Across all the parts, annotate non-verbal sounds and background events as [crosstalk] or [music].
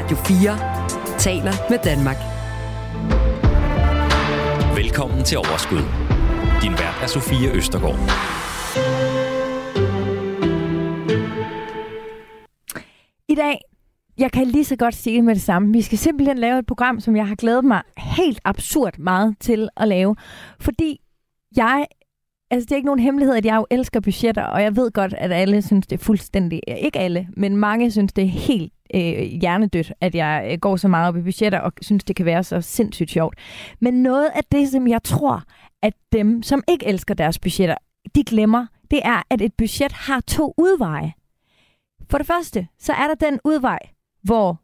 Radio 4 taler med Danmark. Velkommen til Overskud. Din vært er Sofie Østergaard. I dag, jeg kan lige så godt sige det med det samme. Vi skal simpelthen lave et program, som jeg har glædet mig helt absurd meget til at lave. Fordi jeg Altså, det er ikke nogen hemmelighed, at jeg jo elsker budgetter, og jeg ved godt, at alle synes, det er fuldstændig... Ikke alle, men mange synes, det er helt øh, hjernedødt, at jeg øh, går så meget op i budgetter, og synes, det kan være så sindssygt sjovt. Men noget af det, som jeg tror, at dem, som ikke elsker deres budgetter, de glemmer, det er, at et budget har to udveje. For det første, så er der den udvej, hvor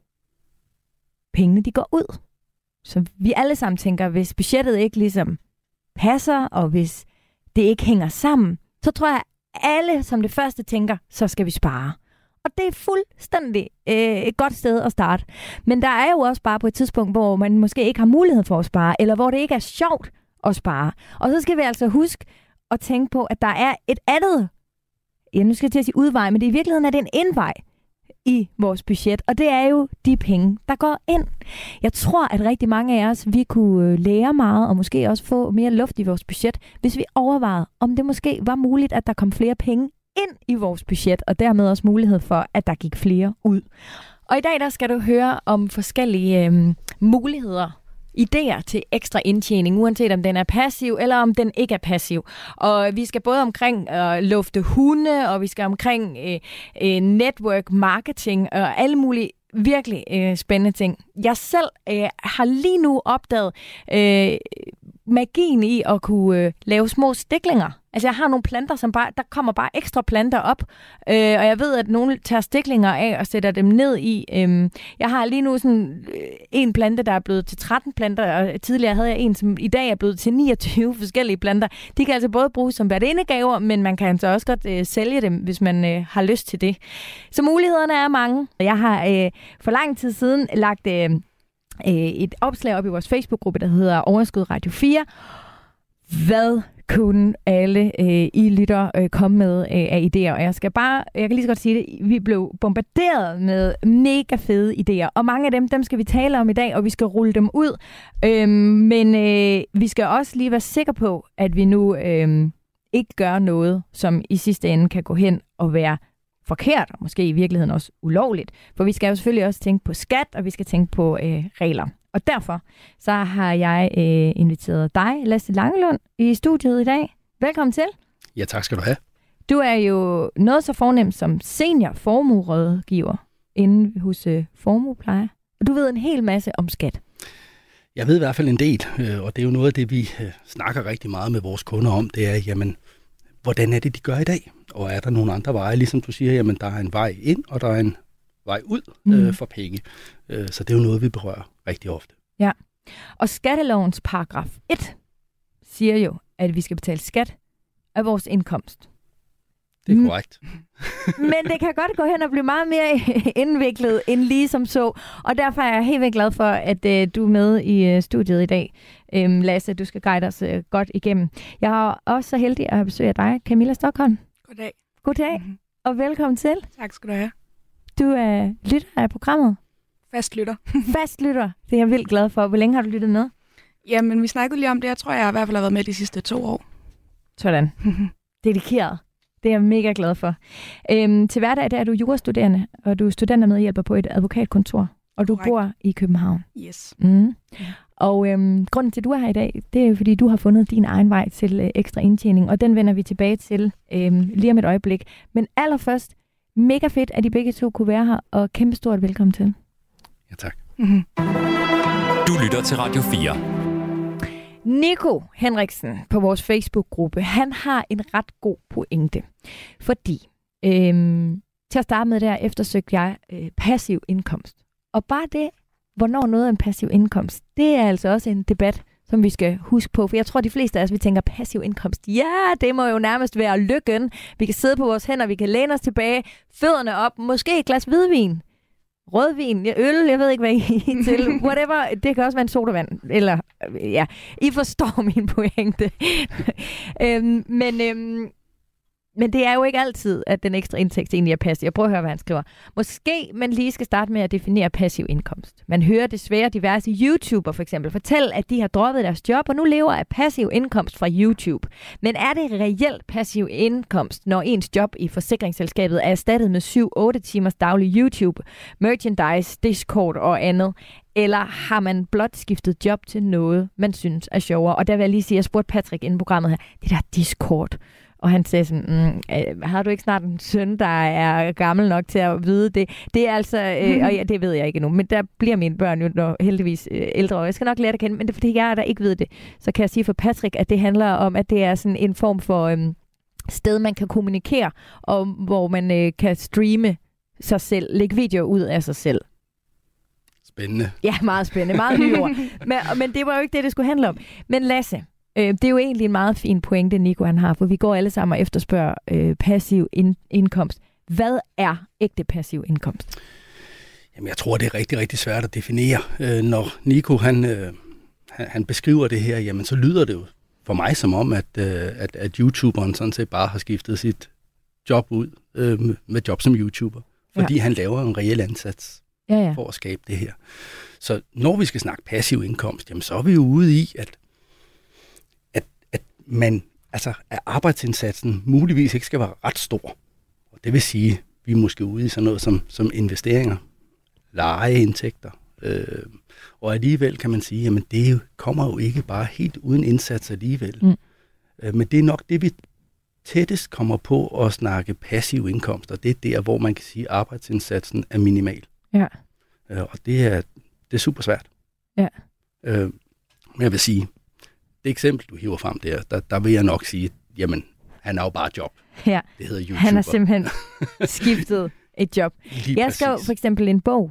pengene de går ud. Så vi alle sammen tænker, hvis budgettet ikke ligesom passer, og hvis det ikke hænger sammen, så tror jeg, alle som det første tænker, så skal vi spare. Og det er fuldstændig øh, et godt sted at starte. Men der er jo også bare på et tidspunkt, hvor man måske ikke har mulighed for at spare, eller hvor det ikke er sjovt at spare. Og så skal vi altså huske at tænke på, at der er et andet, ja, nu skal jeg til at sige udvej, men det i virkeligheden er det en indvej i vores budget, og det er jo de penge, der går ind. Jeg tror, at rigtig mange af os, vi kunne øh, lære meget, og måske også få mere luft i vores budget, hvis vi overvejede, om det måske var muligt, at der kom flere penge ind i vores budget, og dermed også mulighed for, at der gik flere ud. Og i dag der skal du høre om forskellige øh, muligheder idéer til ekstra indtjening, uanset om den er passiv eller om den ikke er passiv. Og vi skal både omkring øh, lufte hunde, og vi skal omkring øh, øh, network marketing og alle mulige virkelig øh, spændende ting. Jeg selv øh, har lige nu opdaget øh, magien i at kunne øh, lave små stiklinger. Altså jeg har nogle planter, som bare, der kommer bare ekstra planter op, øh, og jeg ved, at nogle tager stiklinger af og sætter dem ned i. Øh, jeg har lige nu sådan øh, en plante, der er blevet til 13 planter, og tidligere havde jeg en, som i dag er blevet til 29 [laughs] forskellige planter. De kan altså både bruges som gaver, men man kan altså også godt øh, sælge dem, hvis man øh, har lyst til det. Så mulighederne er mange. Jeg har øh, for lang tid siden lagt... Øh, øh, et opslag op i vores Facebook-gruppe, der hedder Overskud Radio 4. Hvad kunne alle øh, I lytter øh, komme med øh, af idéer. Og jeg skal bare, jeg kan lige så godt sige det, vi blev bombarderet med mega fede idéer. Og mange af dem, dem skal vi tale om i dag, og vi skal rulle dem ud. Øhm, men øh, vi skal også lige være sikre på, at vi nu øh, ikke gør noget, som i sidste ende kan gå hen og være forkert, og måske i virkeligheden også ulovligt. For vi skal jo selvfølgelig også tænke på skat, og vi skal tænke på øh, regler. Og derfor så har jeg øh, inviteret dig, Lasse Langelund, i studiet i dag. Velkommen til. Ja, tak skal du have. Du er jo noget så fornemt som senior formuerådgiver inde hos øh, Formuepleje. Og du ved en hel masse om skat. Jeg ved i hvert fald en del, øh, og det er jo noget af det, vi øh, snakker rigtig meget med vores kunder om, det er, jamen, hvordan er det, de gør i dag? Og er der nogle andre veje? Ligesom du siger, jamen, der er en vej ind, og der er en vej ud mm. øh, for penge. Øh, så det er jo noget, vi berører rigtig ofte. Ja, og skattelovens paragraf 1 siger jo, at vi skal betale skat af vores indkomst. Det er korrekt. [laughs] Men det kan godt gå hen og blive meget mere [laughs] indviklet end lige som så. Og derfor er jeg helt vildt glad for, at uh, du er med i uh, studiet i dag. Um, Lasse, du skal guide os uh, godt igennem. Jeg er også så heldig at have besøg af dig, Camilla Stockholm. Goddag. Goddag, mm-hmm. og velkommen til. Tak skal du have. Du er lytter af programmet. Fast lytter. [laughs] Fast lytter. Det er jeg vildt glad for. Hvor længe har du lyttet med? Jamen, vi snakkede lige om det. Jeg tror, jeg i hvert fald har været med de sidste to år. Sådan. [laughs] Dedikeret. Det er jeg mega glad for. Øhm, til hverdag der er du jurastuderende, og du er studentermedhjælper på et advokatkontor, og du Correct. bor i København. Yes. Mm. Og øhm, grunden til, at du er her i dag, det er fordi du har fundet din egen vej til øh, ekstra indtjening, og den vender vi tilbage til øhm, lige om et øjeblik. Men allerførst, mega fedt, at I begge to kunne være her, og kæmpe stort velkommen til. Ja, tak. Mm-hmm. Du lytter til Radio 4. Nico Henriksen på vores Facebook-gruppe, han har en ret god pointe. Fordi, øhm, til at starte med der, eftersøgte jeg øh, passiv indkomst. Og bare det, hvornår noget er en passiv indkomst, det er altså også en debat, som vi skal huske på. For jeg tror, de fleste af os, vi tænker passiv indkomst. Ja, det må jo nærmest være lykken. Vi kan sidde på vores hænder, vi kan læne os tilbage, fødderne op, måske et glas hvidvin rødvin, øl, jeg ved ikke, hvad I [laughs] til. Whatever, det kan også være en sodavand. Eller, ja, I forstår [laughs] min pointe. øhm, men øhm, men det er jo ikke altid, at den ekstra indtægt egentlig er passiv. Jeg prøver at høre, hvad han skriver. Måske man lige skal starte med at definere passiv indkomst. Man hører desværre diverse YouTuber for eksempel fortælle, at de har droppet deres job og nu lever af passiv indkomst fra YouTube. Men er det reelt passiv indkomst, når ens job i forsikringsselskabet er erstattet med 7-8 timers daglig YouTube, merchandise, Discord og andet? Eller har man blot skiftet job til noget, man synes er sjovere? Og der vil jeg lige sige, at jeg spurgte Patrick inden programmet her, det der Discord, og han sagde sådan, mm, øh, har du ikke snart en søn, der er gammel nok til at vide det? Det er altså, øh, og ja, det ved jeg ikke endnu, men der bliver mine børn jo når, heldigvis øh, ældre, og jeg skal nok lære det at kende, men det er fordi, jeg der ikke ved det. Så kan jeg sige for Patrick, at det handler om, at det er sådan en form for øh, sted, man kan kommunikere, og hvor man øh, kan streame sig selv, lægge videoer ud af sig selv. Spændende. Ja, meget spændende. Meget nye ord. [laughs] Men, men det var jo ikke det, det skulle handle om. Men Lasse, øh, det er jo egentlig en meget fin pointe, Nico han har, for vi går alle sammen og efterspørger øh, passiv in- indkomst. Hvad er ægte passiv indkomst? Jamen, jeg tror, det er rigtig, rigtig svært at definere. Øh, når Nico han, øh, han, han beskriver det her, jamen så lyder det jo for mig som om, at, øh, at, at YouTuberen sådan set bare har skiftet sit job ud øh, med job som YouTuber. Fordi ja. han laver en reel ansats Ja, ja. for at skabe det her. Så når vi skal snakke passiv indkomst, jamen så er vi jo ude i, at, at man, altså at arbejdsindsatsen muligvis ikke skal være ret stor. Og det vil sige, at vi er måske ude i sådan noget som, som investeringer, lejeindtægter. Øh, og alligevel kan man sige, jamen det kommer jo ikke bare helt uden indsats alligevel. Mm. Øh, men det er nok det, vi tættest kommer på at snakke passiv indkomst, og det er der, hvor man kan sige, at arbejdsindsatsen er minimal. Ja. Øh, og det er, det er super svært. Ja. Øh, men jeg vil sige, det eksempel, du hiver frem der, der, der vil jeg nok sige, jamen, han er jo bare job. ja. Det hedder YouTuber. Han har simpelthen skiftet et job. [laughs] Lige Jeg skrev for eksempel en bog,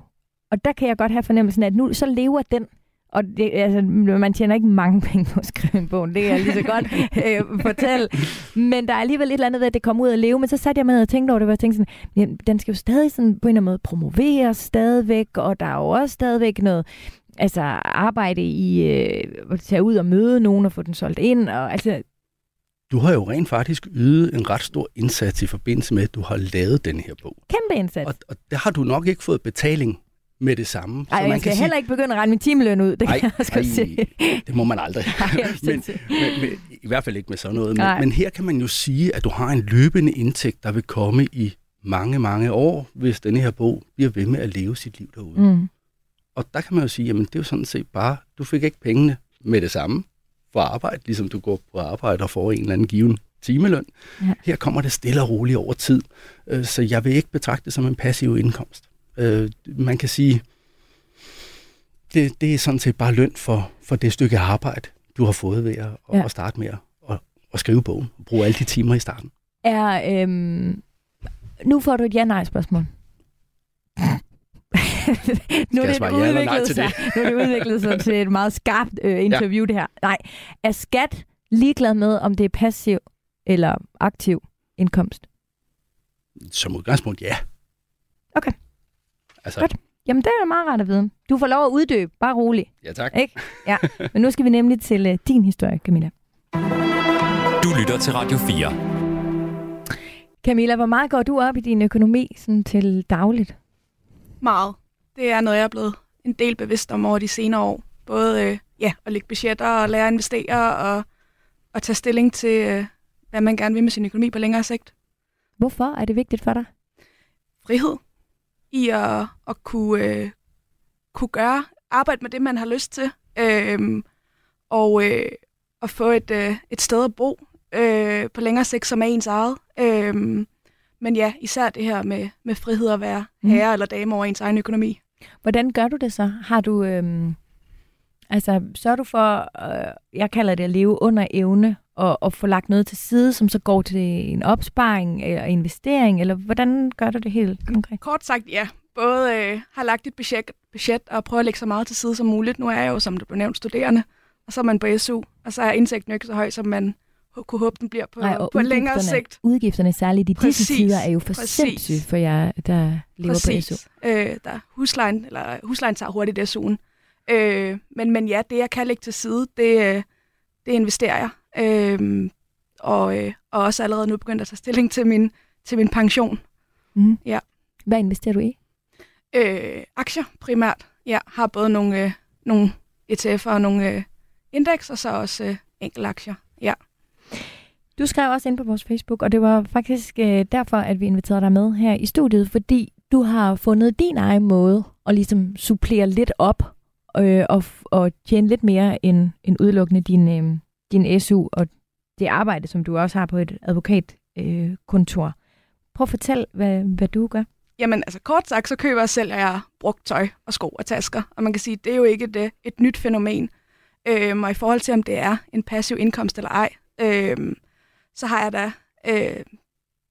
og der kan jeg godt have fornemmelsen af, at nu så lever den. Og det, altså, man tjener ikke mange penge på at skrive en bog, det kan jeg lige så godt [laughs] øh, fortælle. Men der er alligevel et eller andet ved, at det kommer ud at leve. Men så satte jeg med og tænkte over det, og jeg tænkte sådan, jamen, den skal jo stadig sådan, på en eller anden måde promoveres stadigvæk, og der er jo også stadigvæk noget altså arbejde i øh, at tage ud og møde nogen og få den solgt ind. Og, altså, Du har jo rent faktisk ydet en ret stor indsats i forbindelse med, at du har lavet den her bog. kæmpe indsats. Og, og der har du nok ikke fået betaling med det samme. Ej, jeg skal heller ikke begynde at regne min timeløn ud, det kan Ej, jeg også ej, se. det må man aldrig. [laughs] Ej, men, men, men, I hvert fald ikke med sådan noget. Men, men her kan man jo sige, at du har en løbende indtægt, der vil komme i mange, mange år, hvis denne her bog bliver ved med at leve sit liv derude. Mm. Og der kan man jo sige, jamen det er jo sådan set bare, du fik ikke pengene med det samme for arbejde, ligesom du går på arbejde og får en eller anden given timeløn. Ja. Her kommer det stille og roligt over tid. Øh, Så jeg vil ikke betragte det som en passiv indkomst. Øh, Man kan sige, det, det er sådan set bare løn for, for det stykke arbejde, du har fået ved at, Ja. at starte med at, at, skrive bogen. Bruge alle de timer i starten. er... Øhm, nu får du et ja-nej-spørgsmål. Nu er det udviklet sig, nu er det udviklet sig til et meget skarpt øh, [laughs] interview, ja. det her. Nej, er skat ligeglad med, om det er passiv eller aktiv indkomst? Som udgangspunkt, ja. Okay. Altså, Godt. Jamen, det er meget rart at vide. Du får lov at uddybe, bare rolig. ja tak. Ikke? Ja. Men nu skal vi nemlig til øh, din historie, Camilla. Du lytter til Radio 4. Camilla, hvor meget går du op i din økonomi sådan til dagligt? Meget. Det er noget, jeg er blevet en del bevidst om over de senere år. Både øh, ja, at lægge budgetter og lære at investere og, og tage stilling til, øh, hvad man gerne vil med sin økonomi på længere sigt. Hvorfor er det vigtigt for dig? Frihed i at, at kunne, øh, kunne gøre, arbejde med det, man har lyst til. Øh, og øh, at få et, øh, et sted at bo øh, på længere sigt, som er ens eget. Øh, men ja, især det her med, med frihed at være Mm. herre eller dame over ens egen økonomi. Hvordan gør du det så? Har du, øhm, altså, sørger du for, øh, jeg kalder det at leve under evne, og, og få lagt noget til side, som så går til en opsparing eller investering, eller hvordan gør du det helt konkret? Kort sagt, ja. Både øh, har lagt et budget, budget og prøver at lægge så meget til side som muligt. Nu er jeg jo, som du blev nævnt, studerende, og så er man på SU, og så er indtægten jo ikke så høj, som man kunne håbe, den bliver på, Nej, på længere sigt. Udgifterne, særligt i disse Præcis, tider, er jo for præcis. sindssygt for jer, der lever på SU. Øh, der er huslejen, eller huslejen tager hurtigt SU'en. Øh, men, men ja, det jeg kan lægge til side, det, øh, det investerer jeg. Øh, og, øh, og også allerede nu begyndt at tage stilling til min, til min pension. Mm. Ja. Hvad investerer du i? Øh, aktier primært. Jeg har både nogle, øh, nogle ETF'er og nogle øh, indeks, og så også øh, enkelte aktier. Ja. Du skrev også ind på vores Facebook, og det var faktisk øh, derfor, at vi inviterede dig med her i studiet, fordi du har fundet din egen måde at ligesom supplere lidt op øh, og, og tjene lidt mere end, end udelukkende din, øh, din SU og det arbejde, som du også har på et advokatkontor. Øh, kontor. Prøv at fortæl, hvad, hvad du gør. Jamen, altså kort sagt, så køber og sælger jeg brugt tøj og sko og tasker. Og man kan sige, det er jo ikke et, øh, et nyt fænomen. Øhm, og i forhold til, om det er en passiv indkomst eller ej, øhm, så har jeg da øh,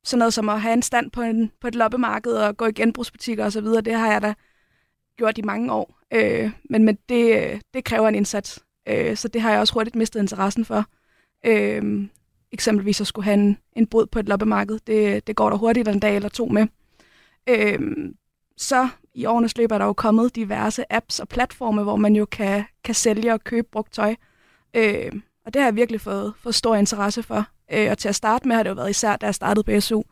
sådan noget som at have en stand på, en, på et loppemarked og gå i genbrugsbutikker osv., det har jeg da gjort i mange år. Øh, men, men det, øh, det kræver en indsats, øh, så det har jeg også hurtigt mistet interessen for. Øh, eksempelvis at skulle have en, en bod på et loppemarked, det, det går der hurtigt en dag eller to med. Øh, så i årenes løb er der jo kommet diverse apps og platforme, hvor man jo kan, kan sælge og købe brugt tøj. Øh, og det har jeg virkelig fået, fået stor interesse for. Øh, og til at starte med har det jo været især, da jeg startede på SU,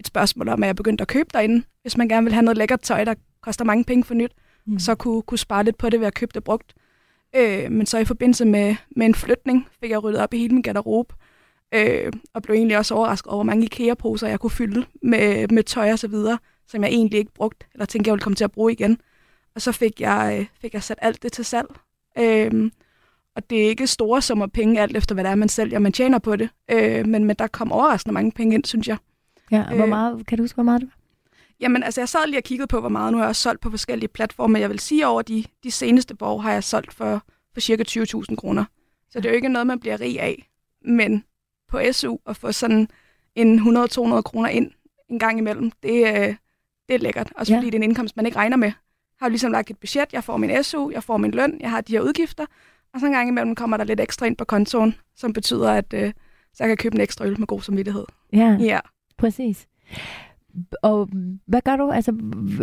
et spørgsmål om, at jeg begyndte at købe derinde, hvis man gerne vil have noget lækkert tøj, der koster mange penge for nyt, mm. så kunne, kunne spare lidt på det ved at købe det brugt. Øh, men så i forbindelse med, med en flytning, fik jeg ryddet op i hele min garderobe, øh, og blev egentlig også overrasket over, hvor mange IKEA-poser jeg kunne fylde med, med tøj og så videre, som jeg egentlig ikke brugt, eller tænkte, jeg ville komme til at bruge igen. Og så fik jeg, øh, fik jeg sat alt det til salg. Øh, og det er ikke store summer penge, alt efter hvad det er, man sælger. Man tjener på det. Øh, men, men der kom overraskende mange penge ind, synes jeg. Ja, og hvor Øh. meget, kan du huske, hvor meget det var? Jamen, altså, jeg sad lige og kiggede på, hvor meget. Nu har jeg også solgt på forskellige platforme. Jeg vil sige, over de, de seneste år har jeg solgt for, for cirka 20.000 kroner. Så det er jo ikke noget, man bliver rig af. Men på SU at få sådan en 100-200 kroner ind en gang imellem, det, øh, det er lækkert. Også Ja. fordi det er en indkomst, man ikke regner med. Jeg har jo ligesom lagt et budget. Jeg får min SU, jeg får min løn, jeg har de her udgifter. Og så en gang imellem kommer der lidt ekstra ind på kontoen, som betyder, at øh, så jeg kan købe en ekstra øl med god samvittighed. Ja, Ja. præcis. Og hvad gør du? Altså,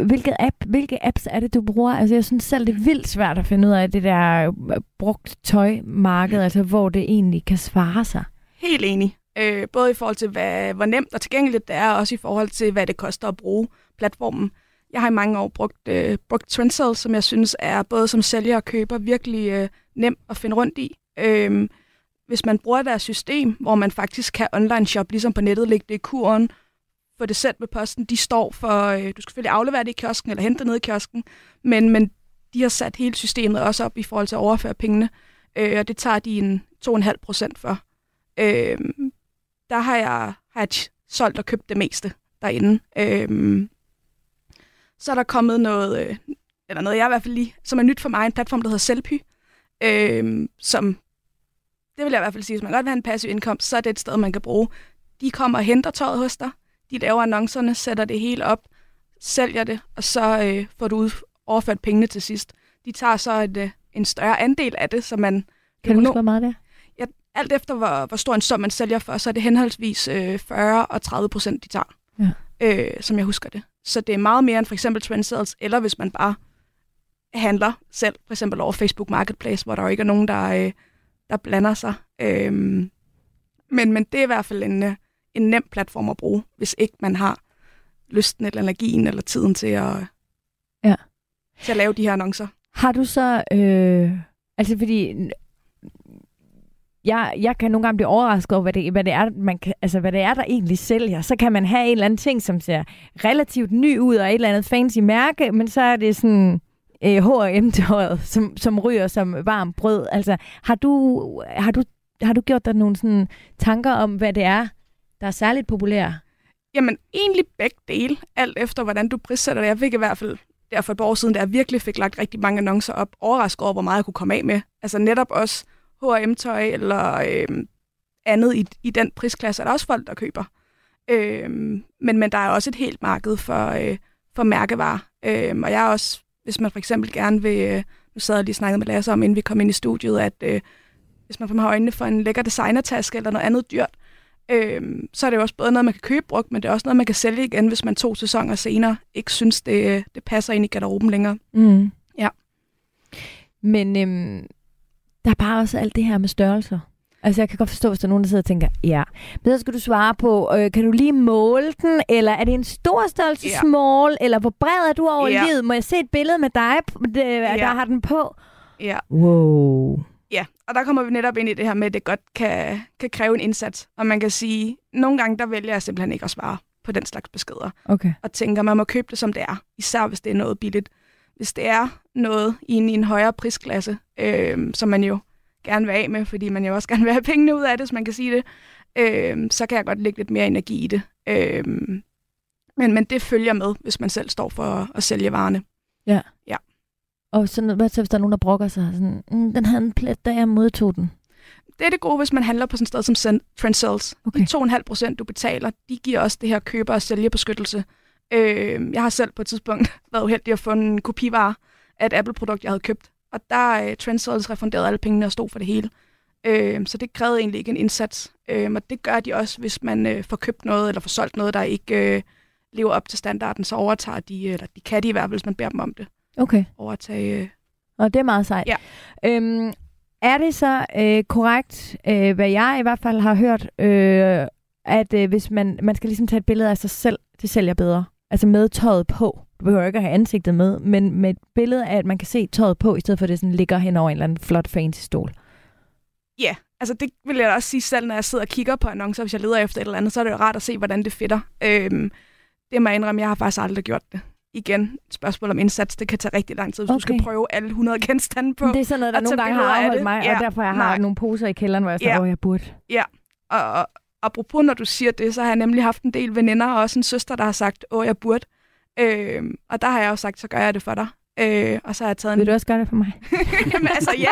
hvilke, app, hvilke apps er det, du bruger? Altså, jeg synes selv, det er vildt svært at finde ud af det der øh, brugt tøjmarked, altså hvor det egentlig kan svare sig. Helt enig. Øh, både i forhold til, hvad, hvor nemt og tilgængeligt det er, og også i forhold til, hvad det koster at bruge platformen. Jeg har i mange år brugt, øh, brugt Trendsell, som jeg synes er både som sælger og køber virkelig øh, nem at finde rundt i. Øh, hvis man bruger deres system, hvor man faktisk kan online shop, ligesom på nettet, lægge det i kuren, få det sendt med posten. De står for, øh, du skal selvfølgelig aflevere det i kiosken, eller hente det ned i kiosken, men, men de har sat hele systemet også op i forhold til at overføre pengene, øh, og det tager de en 2,5 procent for. Øh, der har jeg, har jeg solgt og købt det meste derinde. Øh, så er der kommet noget, øh, eller noget jeg i hvert fald lige, som er nyt for mig, en platform, der hedder Selpy, øh, som, det vil jeg i hvert fald sige, hvis man godt vil have en passiv indkomst, så er det et sted, man kan bruge. De kommer og henter tøjet hos dig, de laver annoncerne, sætter det hele op, sælger det, og så øh, får du ud, overført pengene til sidst. De tager så et, øh, en større andel af det, så man Kan du huske, hvor meget det er? alt efter hvor, hvor stor en sum man sælger for, så er det henholdsvis øh, 40 og 30 procent, de tager, Ja. Øh, som jeg husker det. Så det er meget mere end for eksempel Trendsales, eller hvis man bare handler selv, for eksempel over Facebook Marketplace, hvor der jo ikke er nogen, der, øh, der blander sig. Øh, men, men det er i hvert fald en, øh, en nem platform at bruge, hvis ikke man har lysten eller energien eller tiden til at, Ja. til at lave de her annoncer. Har du så... Øh, altså, fordi... Jeg, jeg kan nogle gange blive overrasket over, hvad det, hvad, det er, man kan, altså, hvad det er, der egentlig sælger. Så kan man have en eller anden ting, som ser relativt ny ud, og et eller andet fancy mærke, men så er det sådan øh, H&M-tøjet, som, som ryger som varm brød. Altså, har du, har du, har du gjort dig nogle sådan, tanker om, hvad det er, der er særligt populært? Jamen, egentlig begge dele, alt efter hvordan du prissætter det. Jeg fik i hvert fald der for et par år siden, da jeg virkelig fik lagt rigtig mange annoncer op, overrasket over, hvor meget jeg kunne komme af med. Altså netop også H&M-tøj eller øh, andet i, i den prisklasse, er der også folk, der køber. Øh, men, men der er også et helt marked for, øh, for mærkevarer. Øh, og jeg er også, hvis man for eksempel gerne vil, øh, nu sad jeg lige og snakkede med Lasse om, inden vi kom ind i studiet, at øh, hvis man har øjnene for en lækker designertaske eller noget andet dyrt, Øhm, så er det jo også både noget, man kan købe brugt, men det er også noget, man kan sælge igen, hvis man to sæsoner senere ikke synes, det, det passer ind i garderoben længere. Mm. Ja. Men øhm, der er bare også alt det her med størrelser. Altså, jeg kan godt forstå, hvis der er nogen, der sidder og tænker, ja. Men så skal du svare på, øh, kan du lige måle den, eller er det en stor størrelse Ja. small, eller hvor bred er du over Ja. livet? Må jeg se et billede med dig, det, der Ja. har den på? Ja. Wow. Ja, og der kommer vi netop ind i det her med, at det godt kan, kan kræve en indsats. Og man kan sige, nogle gange der vælger jeg simpelthen ikke at svare på den slags beskeder. Okay. Og tænker, man må købe det, som det er. Især hvis det er noget billigt. Hvis det er noget i en, i en højere prisklasse, øh, som man jo gerne vil af med, fordi man jo også gerne vil have pengene ud af det, hvis man kan sige det, øh, så kan jeg godt lægge lidt mere energi i det. Øh, men, men det følger med, hvis man selv står for at, at sælge varerne. Og sådan, hvad så, hvis der er nogen, der brokker sig? Sådan, mm, den havde en plet, da jeg modtog den. Det er det gode, hvis man handler på sådan et sted som Trendsales. Okay. De 2,5 procent, du betaler, de giver også det her køber- og sælgerbeskyttelse. Øh, jeg har selv på et tidspunkt [laughs] været uheldig at få en kopivare af et Apple-produkt, jeg havde købt. Og der øh, Trendsales refunderede alle pengene og stod for det hele. Øh, så det krævede egentlig ikke en indsats. Øh, og det gør de også, hvis man øh, får købt noget eller får solgt noget, der ikke øh, lever op til standarden. Så overtager de, eller de kan de i hvert fald, hvis man beder dem om det, Okay. overtage øh, Og det er meget sejt. Ja. Øhm, er det så øh, korrekt, øh, hvad jeg i hvert fald har hørt, øh, at øh, hvis man, man skal ligesom tage et billede af sig selv, det sælger bedre. Altså med tøjet på. Du behøver ikke at have ansigtet med, men med et billede af, at man kan se tøjet på, i stedet for at det sådan ligger hen over en eller anden flot fancy stol. Ja, altså det vil jeg da også sige selv, når jeg sidder og kigger på annoncer, hvis jeg leder efter et eller andet, så er det jo rart at se, hvordan det fitter. Øhm, det må jeg indrømme, jeg har faktisk aldrig gjort det. Igen, et spørgsmål om indsats, det kan tage rigtig lang tid, hvis okay. du skal prøve alle 100 genstande på. Men det er sådan noget, der og nogle gange har af afholdt det. mig, Ja, og derfor jeg har nej. nogle poser i kælderen, hvor jeg siger, Ja. åh, jeg burde. Og, og apropos, når du siger det, så har jeg nemlig haft en del veninder, og også en søster, der har sagt, åh, jeg burde. Øhm, og der har jeg jo sagt, så gør jeg det for dig. Øh, og så har jeg taget en Vil du også gøre det for mig? [laughs] Jamen altså ja.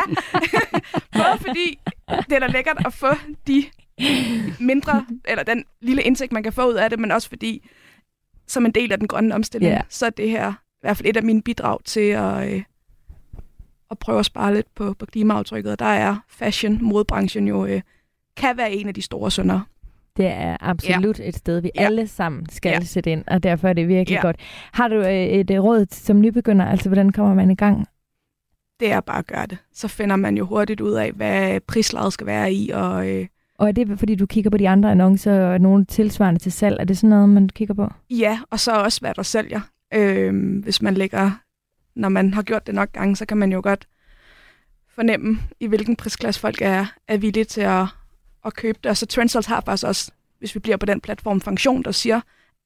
[laughs] Både fordi det er da lækkert at få de mindre, eller den lille indtægt, man kan få ud af det, men også fordi, som en del af den grønne omstilling, yeah. så er det her i hvert fald et af mine bidrag til at, øh, at prøve at spare lidt på, på klimaaftrykket. Og der er fashion, modbranchen jo, øh, kan være en af de store sønder. Det er absolut ja. et sted, vi Ja. alle sammen skal ja. Sætte ind, og derfor er det virkelig ja. Godt. Har du øh, et øh, råd som nybegynder? Altså, hvordan kommer man i gang? Det er bare at gøre det. Så finder man jo hurtigt ud af, hvad prislaget skal være i, og øh, Og er det, fordi du kigger på de andre annoncer og nogle tilsvarende til salg? Er det sådan noget, man kigger på? Ja, og så også, hvad der sælger. Øhm, hvis man lægger, når man har gjort det nok gange, så kan man jo godt fornemme, i hvilken prisklasse folk er, er villige til at, at købe det. Og så Trendsales har faktisk også, hvis vi bliver på den platform, funktion, der siger,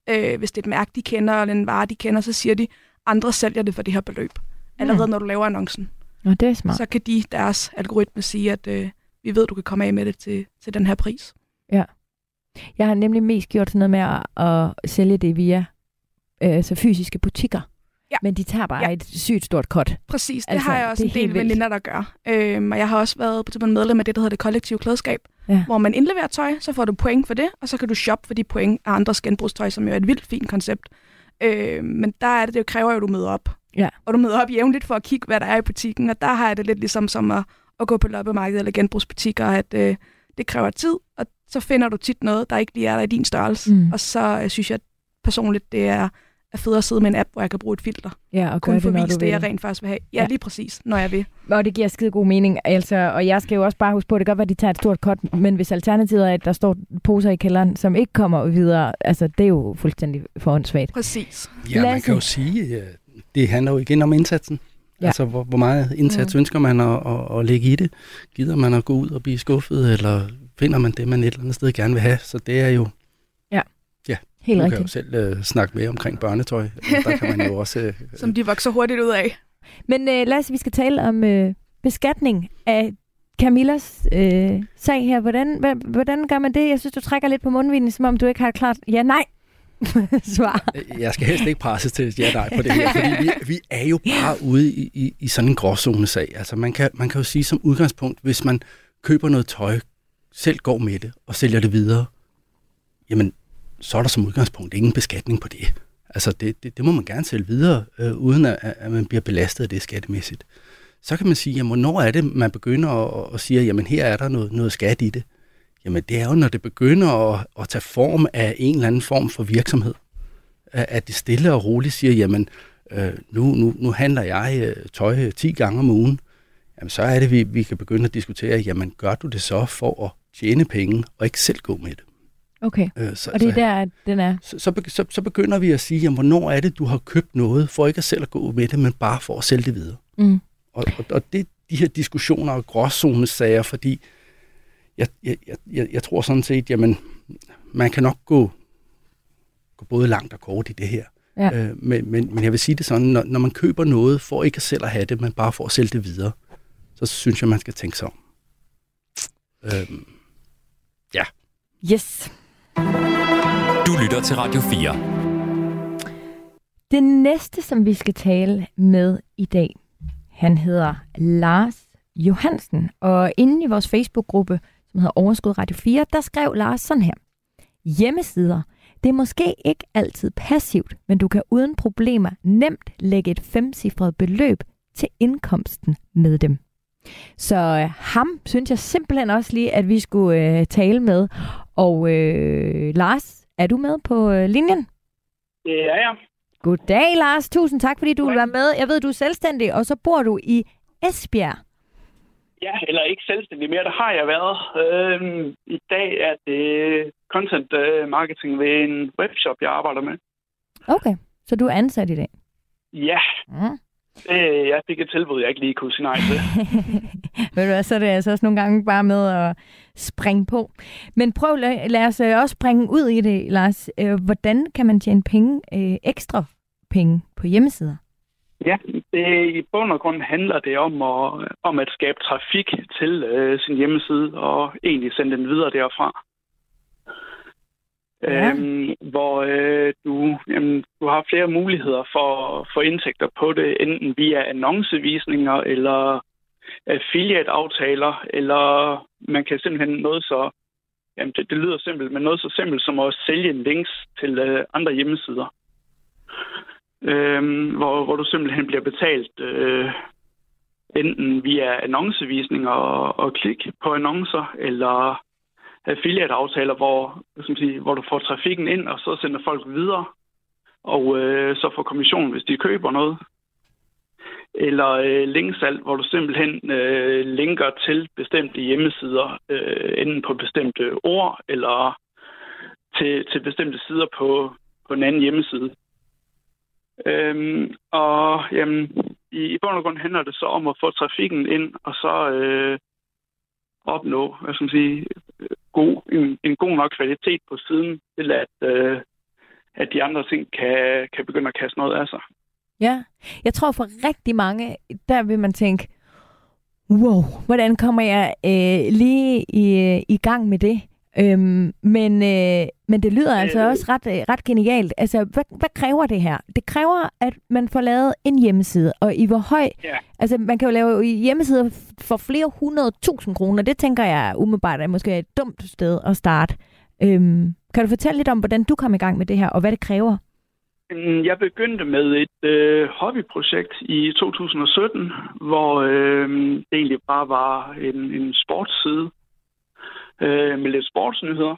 øh, hvis det er et mærke, de kender, eller en vare, de kender, så siger de, andre sælger det for det her beløb. Allerede når du laver annoncen. Nå, det er smart. Så kan de, deres algoritme, sige, at øh, vi ved, du kan komme af med det til, til den her pris. Jeg har nemlig mest gjort sådan noget med at, at sælge det via øh, så fysiske butikker. Ja. Men de tager bare ja. Et sygt stort cut. Præcis, det Altså, har jeg også en del veninder, der gør. Øhm, og jeg har også været på tidspunkt medlem af det, der hedder det kollektive klædeskab, Ja. hvor man indleverer tøj, så får du point for det, og så kan du shoppe for de point af andres genbrugstøj, som jo er et vildt fint koncept. Øhm, men der er det, det kræver jo, at du møder op. Ja. Og du møder op jævnligt for at kigge, hvad der er i butikken, og der har jeg det lidt ligesom som at, at gå på loppemarkedet eller genbrugsbutikker, at øh, det kræver tid, og så finder du tit noget, der ikke lige er der i din størrelse. Mm. Og så øh, synes jeg personligt, det er, er fedt at sidde med en app, hvor jeg kan bruge et filter. Ja, og Kun få det, det, jeg rent faktisk vil have. Ja, Ja. lige præcis, når jeg vil. Og det giver skide god mening. Altså, og jeg skal jo også bare huske på, at det kan godt være, at de tager et stort cut, men hvis alternativet er, at der står poser i kælderen, som ikke kommer videre, altså det er jo fuldstændig forhåndsvagt. Præcis. Ja, man Lasse? kan jo sige, det handler jo igen om indsatsen. Ja. Altså, hvor, hvor meget indsats mm. ønsker man at, at, at lægge i det? Gider man at gå ud og blive skuffet, eller finder man det, man et eller andet sted gerne vil have? Så det er jo, Helt du kan jo rigtigt. selv øh, snakke med omkring børnetøj. [laughs] Der kan man jo også... Øh, [laughs] Som de vokser hurtigt ud af. Men øh, lad os, vi skal tale om øh, beskatning af Camillas øh, sag her. Hvordan, hvordan gør man det? Jeg synes, du trækker lidt på mundvinen, som om du ikke har klart ja-nej [laughs] svar. Jeg skal helst ikke presse til et ja nej på det her, fordi vi, vi er jo bare ude i, i, i sådan en gråzone-sag. Altså man kan, man kan jo sige som udgangspunkt, hvis man køber noget tøj, selv går med det og sælger det videre, jamen så er der som udgangspunkt ingen beskatning på det. Altså det, det, det må man gerne sælge videre, øh, uden at, at man bliver belastet af det skattemæssigt. Så kan man sige, jamen hvornår er det, man begynder at, at sige, jamen her er der noget, noget skat i det. Jamen det er jo, når det begynder at, at tage form af en eller anden form for virksomhed. At det stille og roligt siger, jamen øh, nu, nu, nu handler jeg øh, tøj øh, 10 gange om ugen. jamen så er det, vi, vi kan begynde at diskutere, jamen gør du det så for at tjene penge, og ikke selv gå med det? Okay, Øh, så, og det er så, der, at den er. så, så, så, så begynder vi at sige, jamen, hvornår er det, du har købt noget, for ikke at selv at gå med det, men bare for at sælge det videre. Mm. Og, og, og det de her diskussioner og gråzonesager, fordi jeg, jeg, jeg- jeg, tror sådan set, jamen, man kan nok gå, gå både langt og kort i det her. Ja. Øh, men, men, men jeg vil sige det sådan, når, når man køber noget for ikke selv at have det, men bare for at sælge det videre, så synes jeg, man skal tænke sig om. Øhm, Yes. Du lytter til Radio 4. Det næste, som vi skal tale med i dag, han hedder Lars Johansen. Og inde i vores Facebook-gruppe, som hedder Overskud Radio 4, der skrev Lars sådan her. Hjemmesider. Det er måske ikke altid passivt, men du kan uden problemer nemt lægge et femcifret beløb til indkomsten med dem. Så øh, ham synes jeg simpelthen også lige, at vi skulle øh, tale med. Og øh, Lars, er du med på øh, linjen? Er jeg. Goddag, Lars. Tusind tak, fordi du vil være med. Jeg ved, du er selvstændig, og så bor du i Esbjerg. Ja, eller ikke selvstændig mere, det har jeg været. Øhm, I dag er det content øh, marketing ved en webshop, jeg arbejder med. Okay, så du er ansat i dag. Ja, Mm. Det, jeg fik et tilbud, jeg ikke lige kunne sige nej til. [laughs] Ved du hvad, så er det altså også nogle gange bare med at springe på. Men prøv, lad, lad os øh, også springe ud i det, Lars. Øh, Hvordan kan man tjene penge, øh, ekstra penge på hjemmesider? Ja, det, i bund og grund handler det om at, om at skabe trafik til øh, sin hjemmeside og egentlig sende den videre derfra. Ja. Øhm, hvor øh, du, jamen, du har flere muligheder for, for indtægter på det, enten via annoncevisninger eller affiliate-aftaler, eller man kan simpelthen noget så, jamen det, det lyder simpelt, men noget så simpelt som at sælge links til øh, andre hjemmesider øhm, hvor, hvor du simpelthen bliver betalt øh, enten via annoncevisninger og, og klik på annoncer, eller affiliate-aftaler, hvor, skal man sige, hvor du får trafikken ind, og så sender folk videre, og øh, så får kommission, hvis de køber noget. Eller øh, linksalg, hvor du simpelthen øh, linker til bestemte hjemmesider, øh, enten på bestemte ord, eller til, til bestemte sider på, på en anden hjemmeside. Øhm, og jamen, i, i bund og grund handler det så om at få trafikken ind, og så øh, opnå hvad skal man sige, god, en, en god nok kvalitet på siden, til at, øh, at de andre ting kan, kan begynde at kaste noget af sig. Ja, jeg tror for rigtig mange, der vil man tænke, wow, hvordan kommer jeg øh, lige i, øh, i gang med det? Øhm, men, øh, men det lyder altså Øh. også ret, øh, ret genialt. Altså, hvad, hvad kræver det her? Det kræver, at man får lavet en hjemmeside, og i hvor høj... Ja. Altså, man kan jo lave hjemmesider for flere hundrede tusind kroner. Det tænker jeg umiddelbart er måske et dumt sted at starte. Øhm, kan du fortælle lidt om, hvordan du kom i gang med det her, og hvad det kræver? Mm, Jeg begyndte med et øh, hobbyprojekt i 2017, hvor øh, det egentlig bare var en, en sportsside øh, med lidt sportsnyheder.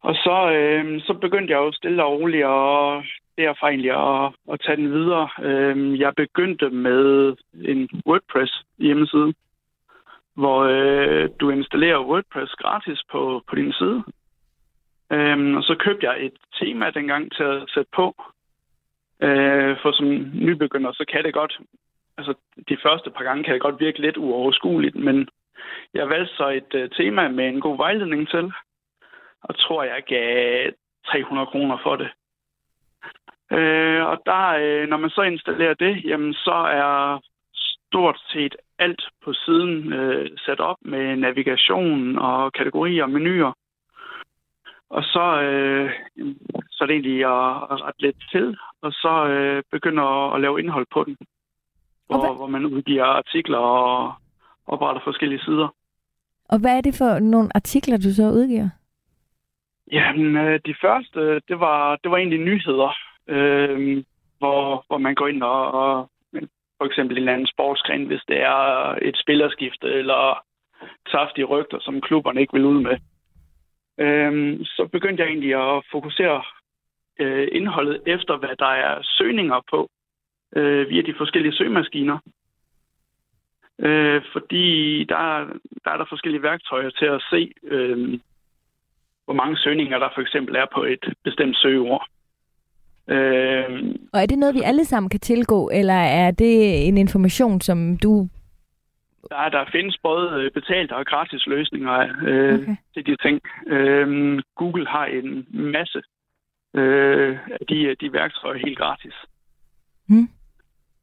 Og så, øh, så begyndte jeg jo stille og roligt og derfra egentlig at, at tage den videre. Øh, jeg begyndte med en WordPress hjemmeside, hvor øh, du installerer WordPress gratis på, på din side. Øh, og så købte jeg et tema dengang til at sætte på. Øh, for som nybegynder, så kan det godt, altså de første par gange kan det godt virke lidt uoverskueligt, men jeg valgte så et øh, tema med en god vejledning til, og tror jeg gav 300 kroner for det. Øh, og der, øh, når man så installerer det, jamen så er stort set alt på siden øh, sat op med navigation og kategorier og menuer. Og så, øh, så er det egentlig at, at rette lidt til, og så øh, begynde at, at lave indhold på den. Og Hvor, hvad- hvor man udgiver artikler og opretter forskellige sider. Og hvad er det for nogle artikler, du så udgiver? Jamen, øh, de første, det var, det var egentlig nyheder, øh, hvor, hvor man går ind og, og for eksempel en eller anden sportsgren, hvis det er et spillerskifte eller saftige rygter, som klubberne ikke vil ud med. Øh, så begyndte jeg egentlig at fokusere øh, indholdet efter, hvad der er søgninger på øh, via de forskellige søgemaskiner. Øh, fordi der, er- der er der forskellige værktøjer til at se, øh, hvor mange søgninger der for eksempel er på et bestemt søgeord. Øh, Og er det noget, vi alle sammen kan tilgå, eller er det en information, som du... der, der findes både øh, betalte og gratis løsninger øh, okay. til de ting. Øh, Google har en masse øh, af de, de værktøjer helt gratis. Hmm.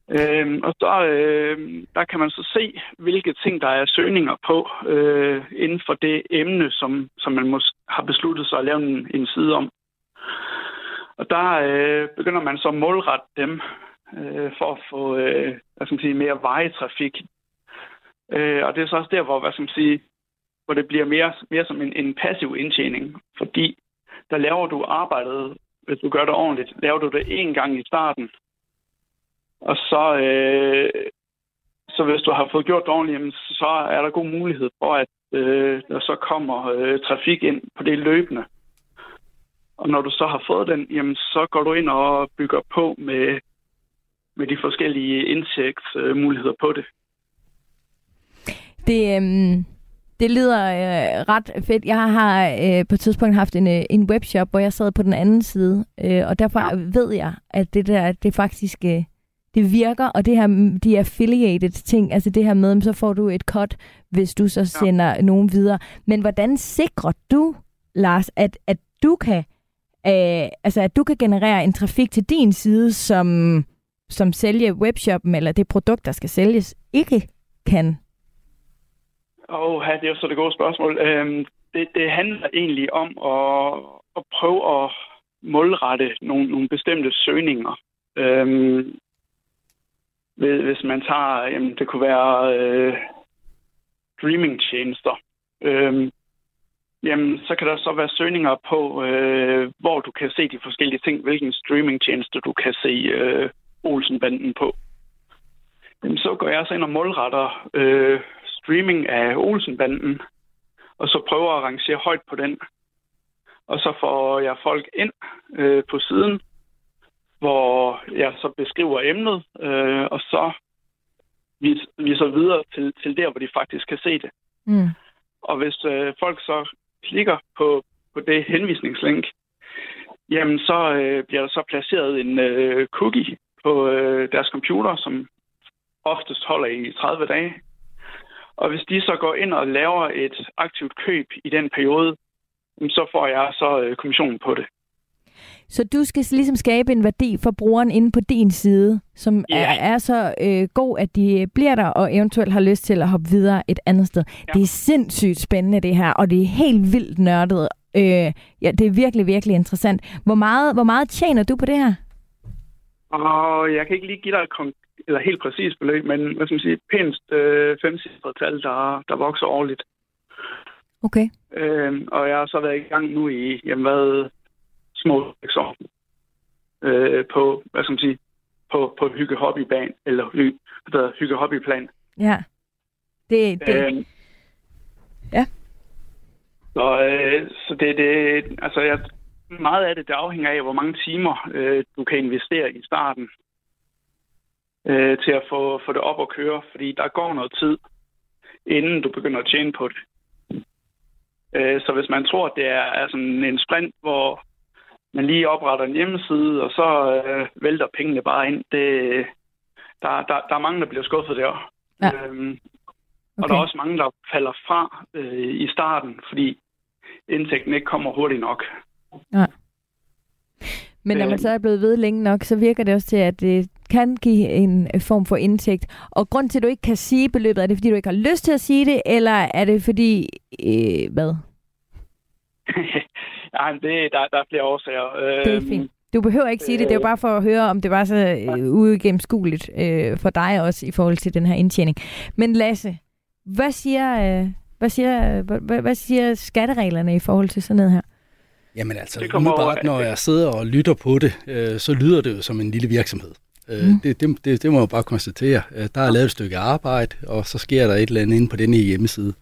Øh, og så øh, der kan man så se, hvilke ting, der er søgninger på øh, inden for det emne, som, som man mås- har besluttet sig at lave en, en side om. Og der øh, begynder man så at målrette dem øh, for at få øh, hvad skal man sige, mere vejetrafik. Øh, og det er så også der, hvor, hvad skal man sige, hvor det bliver mere, mere som en, en passiv indtjening. Fordi der laver du arbejdet, hvis du gør det ordentligt, laver du det en gang i starten. Og så, øh, så hvis du har fået gjort det ordentligt, jamen, så er der god mulighed for, at øh, der så kommer øh, trafik ind på det løbende. Og når du så har fået den, jamen, så går du ind og bygger på med, med de forskellige indtægtsmuligheder på det. Det, øhm, det lyder øh, ret fedt. Jeg har øh, på et tidspunkt haft en, øh, en webshop, hvor jeg sad på den anden side, øh, og derfor ja. ved jeg, at det der, det faktisk øh, det virker, og det her, mm, de affiliated ting, altså det her med, så får du et cut, hvis du så sender ja. nogen videre. Men hvordan sikrer du, Lars, at, at du kan øh, altså at du kan generere en trafik til din side, som, som sælge webshoppen, eller det produkt, der skal sælges, ikke kan? Og oh, det er jo så det gode spørgsmål. Øhm, det, det handler egentlig om at, at prøve at målrette nogle, nogle bestemte søgninger. Øhm, hvis hvis man tager, jamen, det kunne være øh, streamingtjenester. Øh, jamen, så kan der så være søgninger på, øh, hvor du kan se de forskellige ting, hvilken streamingtjeneste du kan se øh, Olsenbanden på. Jamen, så går jeg så ind og målretter øh, streaming af Olsenbanden, og så prøver at rangere højt på den. Og så får jeg folk ind øh, på siden, hvor jeg så beskriver emnet, øh, og så vis- viser videre til, til der, hvor de faktisk kan se det. Mm. Og hvis øh, folk så klikker på, på det henvisningslink, jamen så øh, bliver der så placeret en øh, cookie på øh, deres computer, som oftest holder i 30 dage. Og hvis de så går ind og laver et aktivt køb i den periode, så får jeg så øh, kommissionen på det. Så du skal ligesom skabe en værdi for brugeren inde på din side, som Ja. er, er så øh, god, at de bliver der og eventuelt har lyst til at hoppe videre et andet sted. Ja. Det er sindssygt spændende det her, og det er helt vildt nørdet. Øh, ja, det er virkelig, virkelig interessant. Hvor meget, hvor meget tjener du på det her? Og jeg kan ikke lige give dig et kon- eller helt præcist beløb, men hvad skal man sige, pænt øh, femcifret tal, der, der vokser årligt. Okay. Øh, og jeg har så været i gang nu i, jamen hvad, små seks år. Øh, på, hvad skal man sige, på, på hygge hobbyban eller hy, hedder, hygge hobbyplan. Ja. Det, det, Øh, Ja. Så, øh, så det, det, altså jeg, meget af det, det afhænger af, hvor mange timer øh, du kan investere i starten øh, til at få, få det op at køre, fordi der går noget tid, inden du begynder at tjene på det. Øh, så hvis man tror, at det er, er sådan en sprint, hvor man lige opretter en hjemmeside, og så øh, vælter pengene bare ind, det, der, der, der er mange, der bliver skuffet der. Ja. Øhm, og der er også mange, der falder fra øh, i starten, fordi indtægten ikke kommer hurtigt nok. Men når man Øhm. så er blevet ved længe nok, så virker det også til, at det kan give en form for indtægt. Og grund til, at du ikke kan sige beløbet, er det, fordi du ikke har lyst til at sige det, eller er det fordi, øh, hvad? [laughs] ja, men det, der, der er flere årsager. Det er Øhm, fint. Du behøver ikke sige det, det er jo bare for at høre, om det var så øh, uigennemskueligt øh, for dig også i forhold til den her indtjening. Men Lasse, hvad siger, øh, hvad siger, hvad, hvad, siger skattereglerne i forhold til sådan noget her? Jamen altså, Det kommer umiddelbart, over- når jeg sidder og lytter på det, øh, så lyder det jo som en lille virksomhed. Øh, Mm. det, det, det, det må jeg bare konstatere. Øh, der er lavet et stykke arbejde, og så sker der et eller andet inde på denne hjemmeside,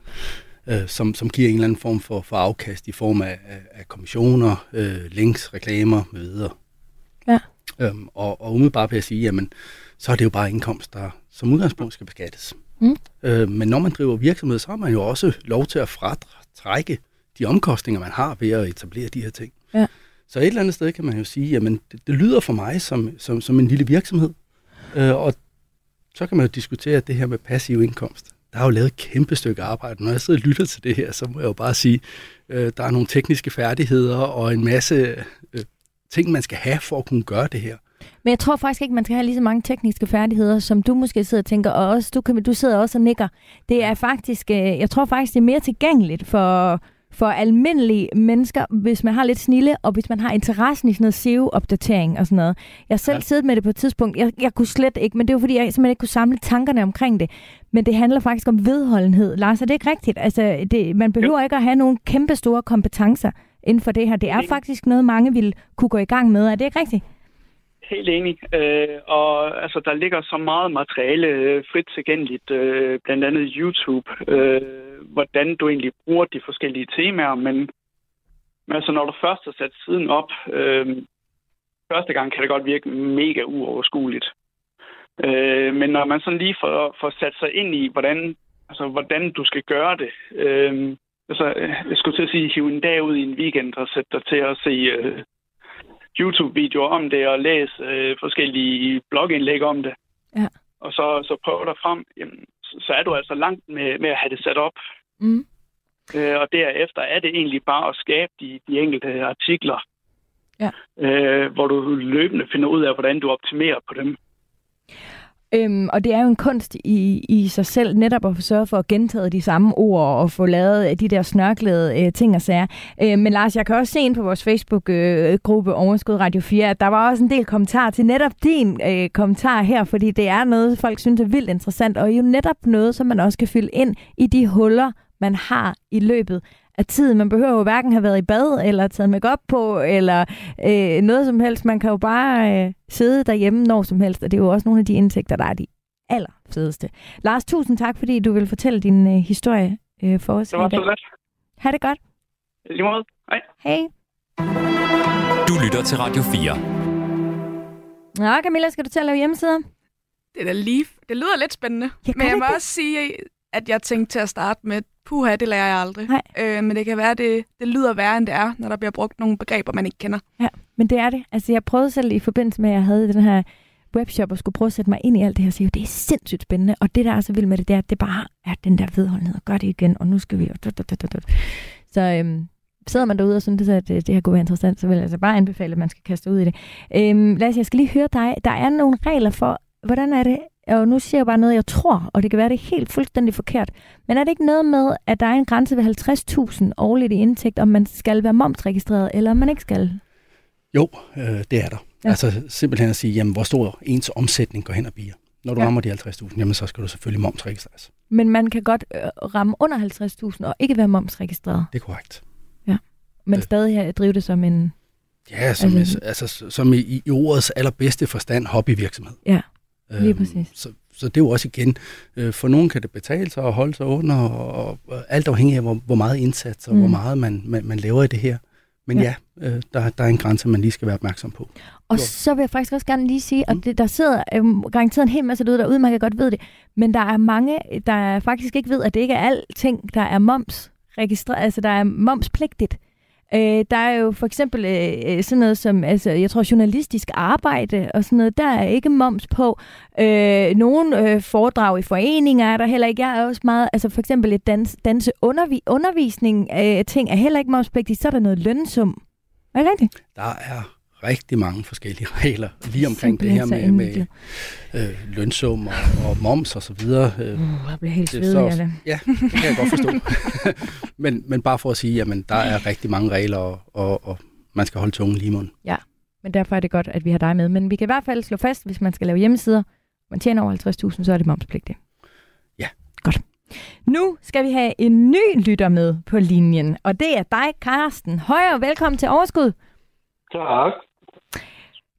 øh, som, som giver en eller anden form for, for afkast i form af, af, af kommissioner, øh, links, reklamer med videre. Ja. Øhm, og, og umiddelbart vil jeg sige, jamen, så er det jo bare indkomst, der som udgangspunkt skal beskattes. Mm. Øh, men når man driver virksomhed, så har man jo også lov til at fratrække de omkostninger, man har ved at etablere de her ting. Ja. Så et eller andet sted kan man jo sige, jamen det, det lyder for mig som, som, som en lille virksomhed. Øh, og så kan man jo diskutere det her med passiv indkomst. Der er jo lavet et kæmpe stykke arbejde. Når jeg sidder og lytter til det her, så må jeg jo bare sige, øh, der er nogle tekniske færdigheder og en masse øh, ting, man skal have for at kunne gøre det her. Men jeg tror faktisk ikke, man skal have lige så mange tekniske færdigheder, som du måske sidder og tænker, og også, du, kan, du sidder også og nikker. Det er faktisk, øh, jeg tror faktisk, det er mere tilgængeligt for, for almindelige mennesker, hvis man har lidt snille, og hvis man har interessen i sådan noget SEO-opdatering og sådan noget. Jeg selv ja. siddet med det på et tidspunkt. Jeg, jeg kunne slet ikke, men det var fordi, jeg simpelthen ikke kunne samle tankerne omkring det. Men det handler faktisk om vedholdenhed. Lars, er det ikke rigtigt? Altså, det, man behøver jo. ikke at have nogle kæmpe store kompetencer inden for det her. Det er faktisk noget, mange vil kunne gå i gang med. Er det ikke rigtigt? Helt enig. Øh, og altså, der ligger så meget materiale øh, frit tilgængeligt, øh, blandt andet YouTube, øh, hvordan du egentlig bruger de forskellige temaer, men, men altså, når du først har sat siden op, øh, første gang kan det godt virke mega uoverskueligt. Øh, men når man sådan lige får, får sat sig ind i, hvordan, altså, hvordan du skal gøre det, øh, altså, jeg skulle til at sige, hive en dag ud i en weekend og sætte dig til at se øh, YouTube-videoer om det og læse øh, forskellige blogindlæg om det. Ja. Og så, så prøver dig frem, jamen, så, så er du altså langt med, med at have det sat op. Mm. Øh, og derefter er det egentlig bare at skabe de, de enkelte artikler, Ja. øh, hvor du løbende finder ud af, hvordan du optimerer på dem. Øhm, og det er jo en kunst i, i sig selv netop at sørge for at gentage de samme ord og få lavet øh, de der snørklede øh, ting og sager. Øh, men Lars, jeg kan også se ind på vores Facebook-gruppe øh, Overskud Radio 4, at der var også en del kommentarer til netop din øh, kommentar her, fordi det er noget, folk synes er vildt interessant, og jo netop noget, som man også kan fylde ind i de huller, man har i løbet af tiden. Man behøver jo hverken have været i bad, eller taget makeup på, eller øh, noget som helst. Man kan jo bare øh, sidde derhjemme når som helst, og det er jo også nogle af de indtægter, der er de allerfedeste. Lars, tusind tak, fordi du vil fortælle din øh, historie øh, for os Det var i dag. så let. Ha' det godt. I lige måde. Hej. Hej. Du lytter til Radio 4. Nå, Camilla, skal du til at lave hjemmesider? Det, er da lige, det lyder lidt spændende. Gør men jeg det må ikke også sige, at jeg tænkte til at starte med, puha, det lærer jeg aldrig. Nej. Øh, men det kan være, det, det lyder værre, end det er, når der bliver brugt nogle begreber, man ikke kender. Ja, men det er det. Altså, jeg prøvede selv i forbindelse med, at jeg havde den her webshop og skulle prøve at sætte mig ind i alt det her, og sige, det er sindssygt spændende, og det, der er så vildt med det, det er, at det bare er den der vedholdenhed, og gør det igen, og nu skal vi... Så øhm, sidder man derude og synes, at det, det her kunne være interessant, så vil jeg altså bare anbefale, at man skal kaste ud i det. Øhm, Lasse, jeg skal lige høre dig. Der er nogle regler for, hvordan er det, og nu siger jeg bare noget, jeg tror, og det kan være, det er helt fuldstændig forkert, men er det ikke noget med, at der er en grænse ved 50.000 årligt i indtægt, om man skal være momsregistreret, eller om man ikke skal? Jo, øh, det er der. Ja. Ja. Altså simpelthen at sige, jamen, hvor stor ens omsætning går hen og bliver. Når du Ja. ja. rammer de 50.000, jamen så skal du selvfølgelig momsregistreres. Men man kan godt øh, ramme under 50.000 og ikke være momsregistreret, Det er korrekt. men Øh. stadig have- drive det som en... Ja, som, altså, altså, som i, i ordets allerbedste forstand hobbyvirksomhed. Ja, lige Øhm, præcis. Så, så det er jo også igen, øh, for nogen kan det betale sig at holde sig under, og, og, og alt afhængig af, hvor, hvor meget indsats og Mm. hvor meget man, man, man laver i det her. Men Ja. ja, øh, der, der er en grænse, man lige skal være opmærksom på. Og Jo. så vil jeg faktisk også gerne lige sige, at Mm. det, der sidder øhm, garanteret en hel masse derude, derude, man kan godt ved det, men der er mange, der faktisk ikke ved, at det ikke er alting, der er moms registreret, altså der er momspligtigt. Øh, der er jo for eksempel øh, øh, sådan noget som, altså jeg tror journalistisk arbejde og sådan noget, der er ikke moms på. Øh, nogle øh, foredrag i foreninger er der heller ikke. Jeg er også meget, altså for eksempel et dans, danse undervi, undervisning øh, ting er heller ikke momspligtigt, så er der noget lønsum. Er det rigtigt? Der er rigtig mange forskellige [laughs] regler lige omkring det her med, med øh, lønsum og, og moms og så videre. Øh, Uh, jeg bliver helt svedig af det. Ja, det kan jeg godt forstå. [laughs] men, men bare for at sige, jamen der er rigtig mange regler, og, og, og man skal holde tungen lige i munden. Men derfor er det godt, at vi har dig med. Men vi kan i hvert fald slå fast, hvis man skal lave hjemmesider, man tjener over 50.000, så er det momspligtigt. Ja. Godt. Nu skal vi have en ny lytter med på linjen, og det er dig, Karsten. Høj og velkommen til Overskud. Tak.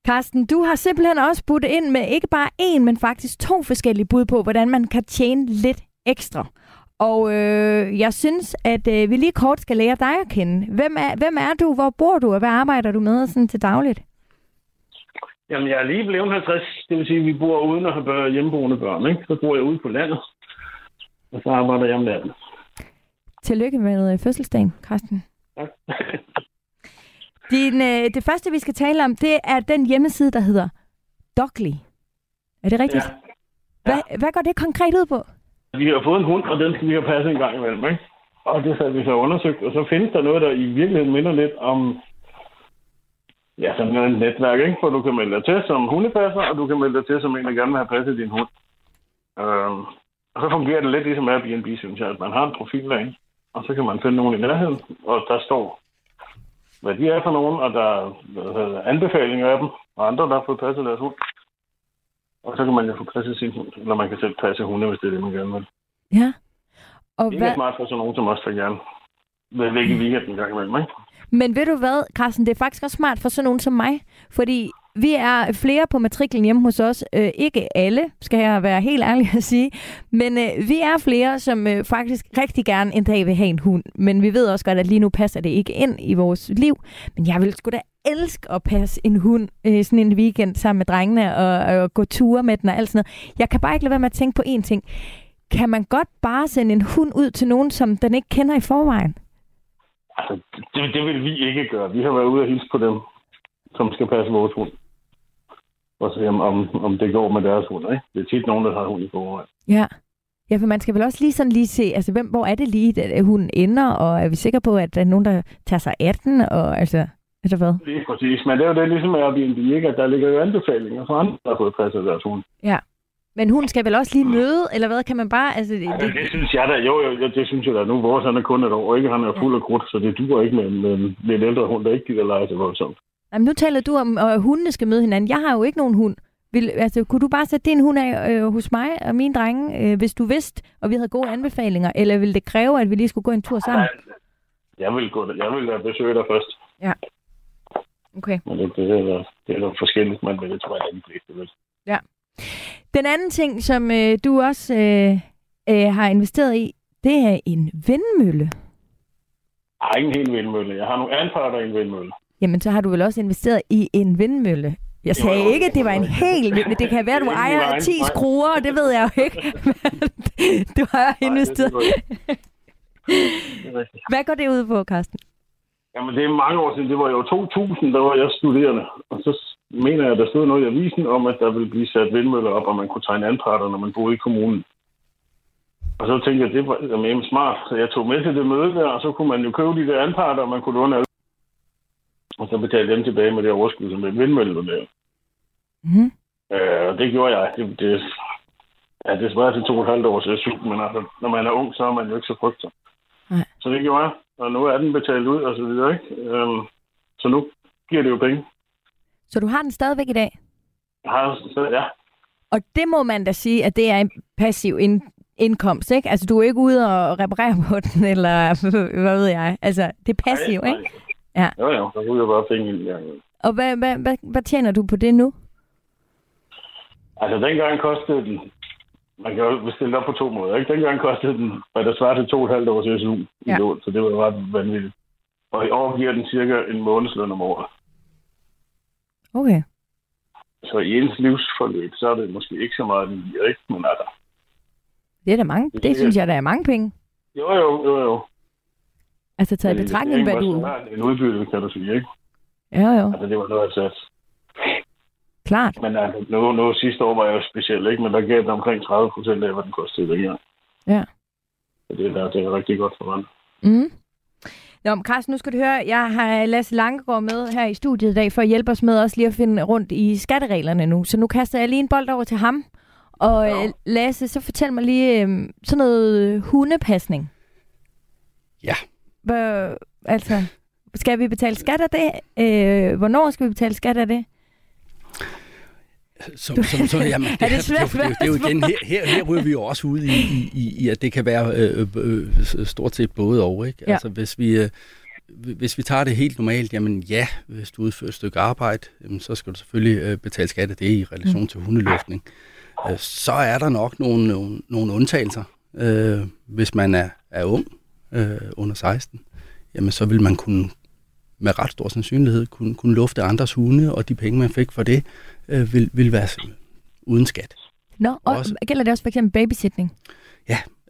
Karsten, du har simpelthen også budt ind med ikke bare én, men faktisk to forskellige bud på, hvordan man kan tjene lidt ekstra. Og øh, jeg synes, at øh, vi lige kort skal lære dig at kende. Hvem er, hvem er du? Hvor bor du? Og hvad arbejder du med sådan til dagligt? Jamen, jeg er lige blevet 50. Det vil sige, at vi bor uden at have hjemmeboende børn. Ikke? Så bor jeg ude på landet. Og så arbejder jeg om natten. Tillykke med fødselsdagen, Carsten. Tak. [laughs] Din, øh, det første, vi skal tale om, det er den hjemmeside, der hedder Dogly. Er det rigtigt? Ja. Hvad, hvad går det konkret ud på? Vi har fået en hund, og den skal vi have passet en gang imellem, ikke? Og det har vi så undersøgt, og så findes der noget, der i virkeligheden minder lidt om ja, sådan et netværk, ikke? For du kan melde dig til som hundepasser, og du kan melde dig til som en, der gerne vil have passet din hund. Øhm, og så fungerer det lidt ligesom Airbnb, synes jeg, at man har en profil derinde, og så kan man finde nogen i nærheden, og der står, hvad de er for nogen, og der er anbefalinger af dem, og andre, der har fået passet deres hund. Og så kan man jo få passet sin hund, eller man kan selv passe hunde, hvis det er det, man gerne vil. Ja. Og Det er hvad, smart for sådan nogen som os, der gerne vil lægge i weekenden en gang imellem, ikke? men ved du hvad, Carsten, det er faktisk også smart for sådan nogen som mig, fordi vi er flere på matriklen hjemme hos os. Øh, ikke alle, skal jeg være helt ærlig at sige. Men øh, vi er flere, som øh, faktisk rigtig gerne en dag vil have en hund. Men vi ved også godt, at lige nu passer det ikke ind i vores liv. Men jeg vil sgu da elske at passe en hund øh, sådan en weekend sammen med drengene og, og gå ture med den og alt sådan noget. Jeg kan bare ikke lade være med at tænke på én ting. Kan man godt bare sende en hund ud til nogen, som den ikke kender i forvejen? Altså, det, det vil vi ikke gøre. Vi har været ude og hilse på dem, som skal passe vores hund. Og se, om, om, om det går med deres hund, ikke? Det er tit nogen, der har hund i forvejen. Ja. Ja, for man skal vel også lige sådan lige se, altså hvem, hvor er det lige, at hunden ender, og er vi sikre på, at der er nogen, der tager sig af den, og altså, eller hvad? Lige præcis. Men det er jo det, ligesom Airbnb, ikke? At der ligger jo anbefalinger fra andre, der har fået passet deres hund. Ja. Men hunden skal vel også lige møde, eller hvad kan man bare, altså, det, Det, det, det synes jeg da. Jo, jo, det synes jeg da. Nu vores han er kun et år, ikke? Han er fuld af krudt, så det duer ikke med en, med en lidt ældre hund, der ikke gider lege så voldsomt. Jamen, nu taler du om, at hundene skal møde hinanden. Jeg har jo ikke nogen hund. Vil, altså, kunne du bare sætte din hund af øh, hos mig og mine drenge, øh, hvis du vidste, og vi havde gode anbefalinger, eller ville det kræve, at vi lige skulle gå en tur sammen? Jeg vil, gå, jeg vil besøge dig først. Okay. Men det, det, er, det er da forskelligt, men det tror jeg, at de fleste vil. Den anden ting, som øh, du også øh, øh, har investeret i, det er en vindmølle. Jeg har ikke en hel vindmølle. Jeg har nogle anparter i en vindmølle. Jamen, så har du vel også investeret i en vindmølle. Jeg sagde Jo, jo. ikke, at det var en hel vindmølle. Det kan være, at du er ejer egen 10 fejl. skruer, og det ved jeg jo ikke. [laughs] [laughs] Du har investeret. [laughs] er er. Hvad går det ud på, Carsten? Jamen, det er mange år siden. Det var jo 2000, der var jeg studerende. Og så mener jeg, der stod noget i avisen om, at der ville blive sat vindmøller op, og man kunne tegne anparter, når man boede i kommunen. Og så tænkte jeg, det var eddermame smart. Så jeg tog med til det møde der, og så kunne man jo købe de der anparter, og man kunne låne alle. Og så betale dem tilbage med det overskud, som den vindmølle var der. Mm. Øh, og det gjorde jeg. Det, det, ja, det svarer til to og et halvt års SU, men altså, når man er ung, så er man jo ikke så frygtet. Nej. Så det gjorde jeg. Og nu er den betalt ud, og så videre, ikke? Øhm, så nu giver det jo penge. Så du har den stadigvæk i dag? Jeg har, så, ja, Og det må man da sige, at det er en passiv ind- indkomst, ikke? Altså, du er ikke ude og reparere på den, eller [laughs] hvad ved jeg. Altså, det er passiv, Nej, ikke? nej. Ja. Jo, jo, der ryger bare penge ind i gangen. Og hvad, hvad, hvad, hvad tjener du på det nu? Altså, dengang kostede den, man kan jo bestille op på to måder, ikke? Dengang kostede den, hvad der svarer til to og et halvt års SU i Ja. lån, så det var ret vanvittigt. Og i år giver den cirka en månedsløn om året. Okay. Så i ens livsforløb, så er det måske ikke så meget, den giver, ikke? Men altså, Det er da mange. Det Det synes jeg, der er mange penge. jo, jo, jo, jo. Altså, taget i betragtning, hvad du... En udbytte, kan du sige, ikke? Ja, jo. Altså, det var noget, jeg satte. Klart. Men altså, nu, nu sidste år var jeg jo speciel, ikke? Men der gav den omkring 30 procent af, hvad den kostede dengang. Ja. Så det, der, det er rigtig godt for mig. Mm. Nå, Carsten, nu skal du høre, jeg har Lasse Langegaard med her i studiet i dag, for at hjælpe os med også lige at finde rundt i skattereglerne nu. Så nu kaster jeg lige en bold over til ham. Og Ja. ja. Lasse, så fortæl mig lige øh, sådan noget hundepasning. Ja. Hvad, altså, skal vi betale skat af det? Øh, hvornår skal vi betale skat af det? Som, som, som, jamen, [laughs] Er det svært det, det, det, det er jo igen, her, her, her ryger vi jo også ud i, i, i, i at det kan være øh, øh, øh, stort set både og. Ikke? Ja. Altså, hvis vi, øh, hvis vi tager det helt normalt, jamen ja, hvis du udfører et stykke arbejde, så skal du selvfølgelig øh, betale skat af det i relation til hundeluftning. Øh, så er der nok nogle, nogle, nogle undtagelser. Hvis man er, er ung, øh, under 16, jamen så vil man kunne med ret stor sandsynlighed kunne, kunne lufte andres hunde, og de penge, man fik for det, øh, vil, vil være uden skat. Nå, og Også. gælder det også for eksempel babysitning?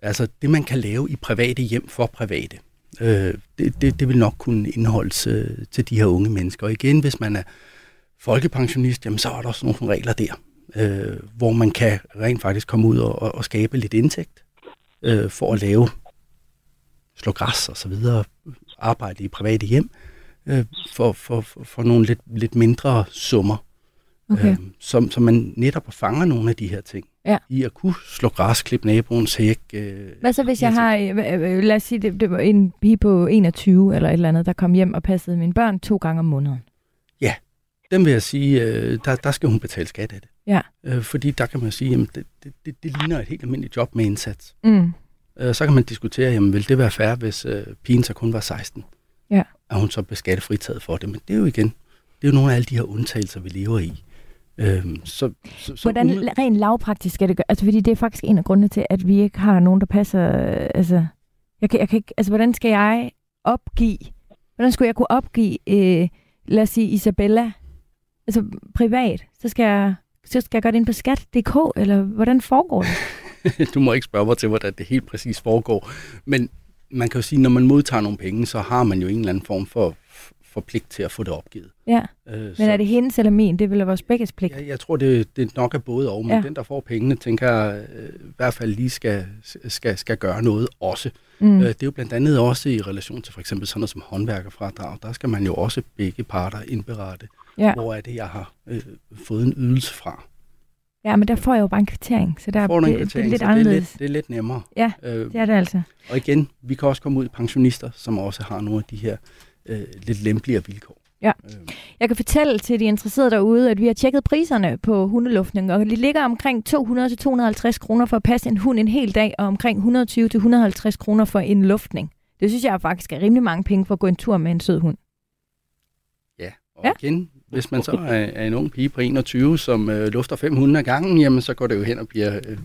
Altså det, man kan lave i private hjem for private, øh, det, det, det vil nok kunne indeholdes øh, til de her unge mennesker. Og igen, hvis man er folkepensionist, jamen så er der også nogle regler der, øh, hvor man kan rent faktisk komme ud og, og, og skabe lidt indtægt øh, for at lave slå græs og så videre, arbejde i private hjem, øh, for, for, for, for nogle lidt, lidt mindre summer. Okay. Øh, som, som man netop fanger nogle af de her ting. Ja. I at kunne slå græs, klippe naboens hæk. Øh, Hvad så hvis jeg altså- har, øh, øh, lad os sige, det, det var en pige på 21 eller et eller andet, der kom hjem og passede mine børn to gange om måneden. dem vil jeg sige, øh, der, der skal hun betale skat af det. Ja. Øh, fordi der kan man sige, jamen det, det, det, det ligner et helt almindeligt job med indsats. Mm. Øh, så kan man diskutere, jamen vil det være fair, hvis øh, pigen så kun var 16? Ja. Er hun så beskattefritaget for det? Men det er jo igen, det er jo nogle af alle de her undtagelser, vi lever i. Øh, så, så, så Hvordan umid- rent lavpraktisk skal det gøre? Altså, fordi det er faktisk en af grundene til, at vi ikke har nogen, der passer... øh, Altså, jeg kan, jeg kan ikke, altså hvordan skal jeg opgive... Hvordan skulle jeg kunne opgive, øh, lad os sige, Isabella, altså privat? Så skal jeg, så skal jeg gøre det ind på skat.dk, eller hvordan foregår det? [laughs] [laughs] du må ikke spørge mig til, hvordan det helt præcis foregår. Men man kan jo sige, når man modtager nogle penge, så har man jo en eller anden form for, for pligt til at få det opgivet. Ja, Øh, men er det hendes eller min? Det er vel vores begges pligt. Jeg, jeg tror, det, det nok er både og, men Ja. den, der får pengene, tænker jeg øh, i hvert fald lige skal, skal, skal gøre noget også. Mm. Øh, det er jo blandt andet også i relation til for eksempel sådan noget som håndværkerfradrag. Der skal man jo også begge parter indberette, Ja. hvor er det, jeg har øh, fået en ydelse fra. Ja, men der får jeg jo bare en kvittering, så der Får du en det, det er kvittering, lidt det er anderledes. lidt, det er lidt nemmere. Ja, Øh, Det er det altså. og igen, vi kan også komme ud i pensionister, som også har nogle af de her øh, lidt lempeligere vilkår. Ja. Øh, Jeg kan fortælle til de interesserede derude, at vi har tjekket priserne på hundeluftning, og de ligger omkring 200-250 kroner for at passe en hund en hel dag, og omkring 120-150 kroner for en luftning. Det synes jeg faktisk er rimelig mange penge for at gå en tur med en sød hund. Og Ja. igen, hvis man så er, er en ung pige på 21, som øh, lufter 500 ad gangen, jamen så går det jo hen og bliver øh,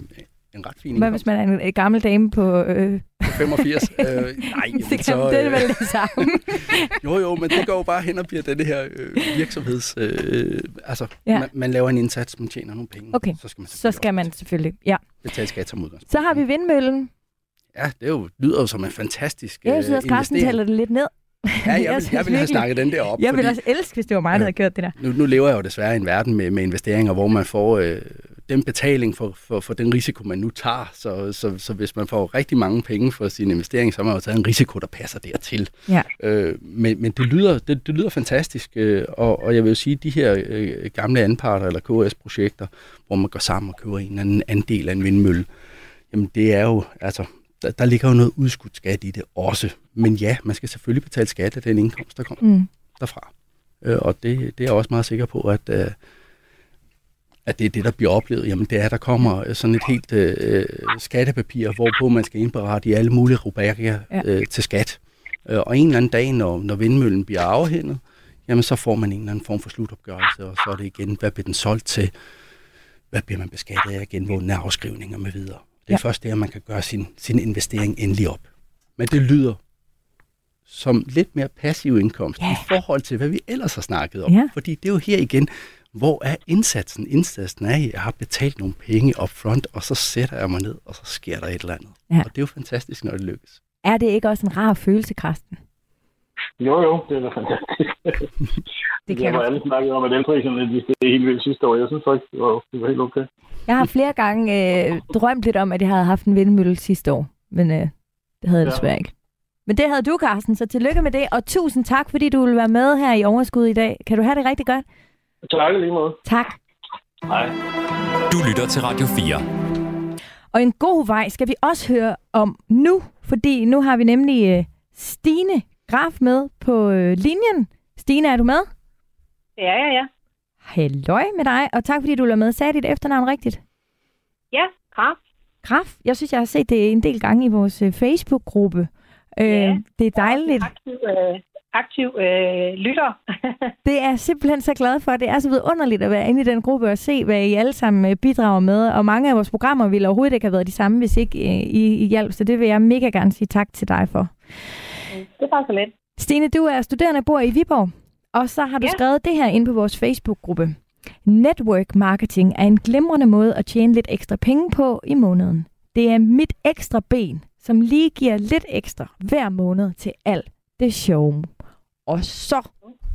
en ret fin Hvad indkomst. hvis man er en, en gammel dame på... Øh, På 85. øh, nej, jamen, [laughs] det, kan, så, det er øh, vel det samme. [laughs] Jo, jo, men det går jo bare hen og bliver den her øh, virksomheds... Øh, altså, Ja. man, man laver en indsats, man tjener nogle penge. Okay, så skal man, Så skal man selvfølgelig... Ja. betale skat som udgangspunkt. Så har vi vindmøllen. Ja, det er jo, lyder jo som en fantastisk øh, Jeg synes, at Carsten investering. taler det lidt ned. Ja, [laughs] jeg, Jeg vil, jeg vil have snakket den der op. Jeg vil fordi- også elske, hvis det var mig, der havde gjort det der. Nu, nu lever jeg jo desværre i en verden med, med investeringer, hvor man får øh, den betaling for, for, for den risiko, man nu tager. Så, så, så hvis man får rigtig mange penge for sin investering, så har man jo taget en risiko, der passer dertil. Ja. Øh, men men det, lyder, det, det lyder fantastisk, øh, og, og jeg vil jo sige, at de her øh, gamle anparter eller KS-projekter, hvor man går sammen og køber en eller anden andel af en vindmølle, jamen det er jo, altså, der, der ligger jo noget udskudt skat i det også. Men ja, man skal selvfølgelig betale skat af den indkomst, der kommer Mm. derfra. Øh, og det, det er jeg også meget sikker på, at, øh, at det er det, der bliver oplevet. Jamen det er, at der kommer sådan et helt øh, skattepapir, hvorpå man skal indberette i alle mulige rubrikker Ja. øh, til skat. Øh, og en eller anden dag, når, når vindmøllen bliver afhændet, jamen så får man en eller anden form for slutopgørelse, og så er det igen, hvad bliver den solgt til? Hvad bliver man beskattet af igen? Hvor er afskrivninger med videre? Det er Ja. først der, man kan gøre sin, sin investering endelig op. Men det lyder som lidt mere passiv indkomst Ja. i forhold til, hvad vi ellers har snakket om. Ja. Fordi det er jo her igen, hvor er indsatsen? Indsatsen er, at jeg har betalt nogle penge up front, og så sætter jeg mig ned, og så sker der et eller andet. Ja. Og det er jo fantastisk, når det lykkes. Er det ikke også en rar følelse, Karsten? Jo, jo, det er da fantastisk. [laughs] Det jeg kan var du. alle snakket om, at elpriserne de steg helt vildt sidste år. Jeg synes faktisk, det var, det var helt okay. Jeg har flere gange øh, drømt lidt om, at jeg havde haft en vindmølle sidste år, men øh, det havde jeg Ja. desværre ikke. Men det havde du, Carsten, så tillykke med det, og tusind tak, fordi du vil være med her i Overskud i dag. Kan du have det rigtig godt? Tak lige måde. Tak. Hej. Du lytter til Radio 4. Og en god vej skal vi også høre om nu, fordi nu har vi nemlig øh, Stine Graf med på øh, linjen. Stine, er du med? Ja, ja, ja. Halløj med dig, og tak fordi du er med. Sagde dit efternavn rigtigt? Ja, kraft. Graf, jeg synes, jeg har set det en del gange i vores øh, Facebook-gruppe. Øh, Ja. Det er dejligt. Aktiv, øh, aktiv øh, lytter. [laughs] Det er jeg simpelthen så glad for. Det er så vidunderligt at være inde i den gruppe og se, hvad I alle sammen øh, bidrager med. Og mange af vores programmer ville overhovedet ikke have været de samme, hvis ikke øh, I, I hjalp. Så det vil jeg mega gerne sige tak til dig for. det er bare så let. Stine, du er studerende og bor i Viborg. Og så har du Ja. skrevet det her ind på vores Facebook-gruppe. Network marketing er en glimrende måde at tjene lidt ekstra penge på i måneden. Det er mit ekstra ben, som lige giver lidt ekstra hver måned til alt det sjove. Og så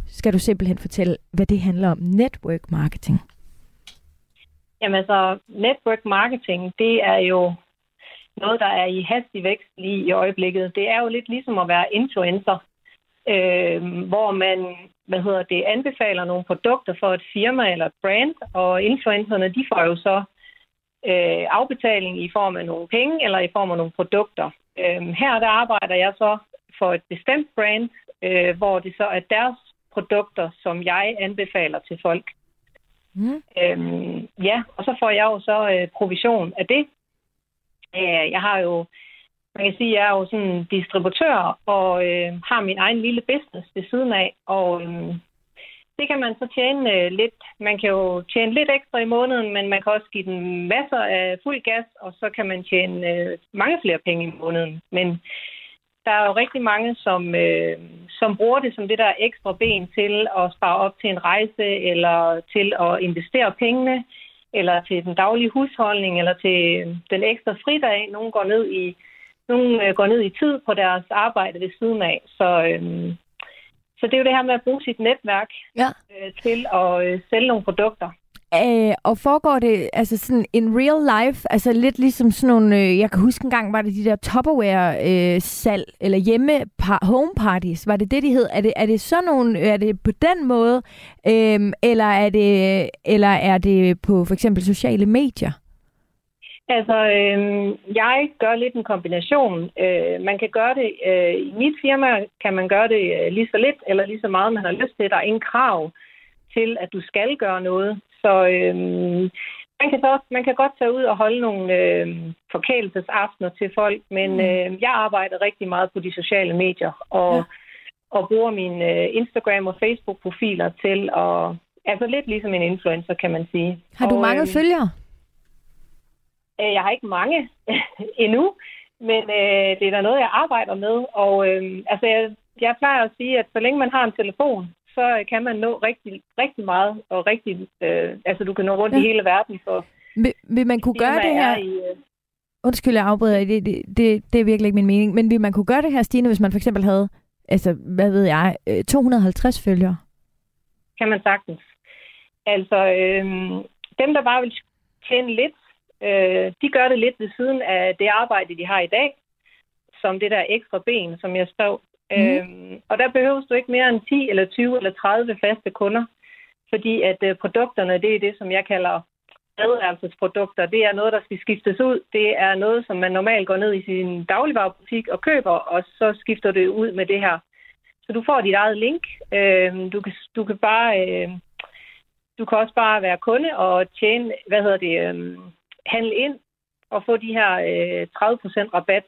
skal du simpelthen fortælle, hvad det handler om. Network marketing. Jamen altså, network marketing, det er jo noget, der er i hastig vækst lige i øjeblikket. Det er jo lidt ligesom at være influencer, øh, hvor man hvad hedder det, anbefaler nogle produkter for et firma eller et brand, og influencerne de får jo så øh, afbetaling i form af nogle penge eller i form af nogle produkter. Øh, her der arbejder jeg så for et bestemt brand, øh, hvor det så er deres produkter, som jeg anbefaler til folk. Mm. Øhm, ja, og så får jeg jo så øh, provision af det. Øh, jeg har jo, man kan sige, jeg er jo sådan en distributør og øh, har min egen lille business ved siden af, og øh, det kan man så tjene øh, lidt. Man kan jo tjene lidt ekstra i måneden, men man kan også give den masser af fuld gas, og så kan man tjene øh, mange flere penge i måneden. Men der er jo rigtig mange, som, øh, som bruger det som det der ekstra ben til at spare op til en rejse, eller til at investere pengene, eller til den daglige husholdning, eller til den ekstra fridag. Nogle går ned i, nogle øh, går ned i tid på deres arbejde ved siden af. Så, øh, så det er jo det her med at bruge sit netværk ja. øh, til at øh, sælge nogle produkter. Øh, og foregår det altså sådan in real life, altså lidt ligesom sådan nogle, øh, jeg kan huske en gang, var det de der Tupperware-salg, øh, eller hjemme home parties, var det det, de hed? Er det, er det sådan nogle, er det på den måde, øh, eller, er det, eller er det på for eksempel sociale medier? Altså, øh, jeg gør lidt en kombination. Øh, man kan gøre det, øh, i mit firma kan man gøre det øh, lige så lidt, eller lige så meget, man har lyst til. Der er ingen krav til, at du skal gøre noget. Så øh, man, kan så, man kan godt tage ud og holde nogle øh, forkælelsesaftener til folk, men øh, jeg arbejder rigtig meget på de sociale medier, og, ja. og bruger mine øh, Instagram- og Facebook-profiler til at... Altså lidt ligesom en influencer, kan man sige. Har du og, mange øh, følgere? Øh, jeg har ikke mange [laughs] endnu, men øh, det er da noget, jeg arbejder med. Og øh, altså, jeg, jeg plejer at sige, at så længe man har en telefon, så kan man nå rigtig, rigtig meget, og rigtig, øh, altså du kan nå rundt ja. i hele verden. For vil, vil man kunne gøre det her? I, øh... Undskyld, jeg afbryder, det, det, det, det er virkelig ikke min mening, men vil man kunne gøre det her, Stine, hvis man for eksempel havde, altså, hvad ved jeg, 250 øh, følgere? Kan man sagtens. Altså, øh, dem, der bare vil tjene lidt, øh, de gør det lidt ved siden af det arbejde, de har i dag, som det der ekstra ben, som jeg skrev Mm. Øhm, og der behøves du ikke mere end 10 eller 20 eller 30 faste kunder, fordi at øh, produkterne, det er det, som jeg kalder adværelsesprodukter. Det er noget, der skal skiftes ud. Det er noget, som man normalt går ned i sin dagligvarerbutik og køber, og så skifter det ud med det her. Så du får dit eget link. Øhm, du, kan, du kan bare... Øh, du kan også bare være kunde og tjene, hvad hedder det, øh, handle ind og få de her øh, 30% rabat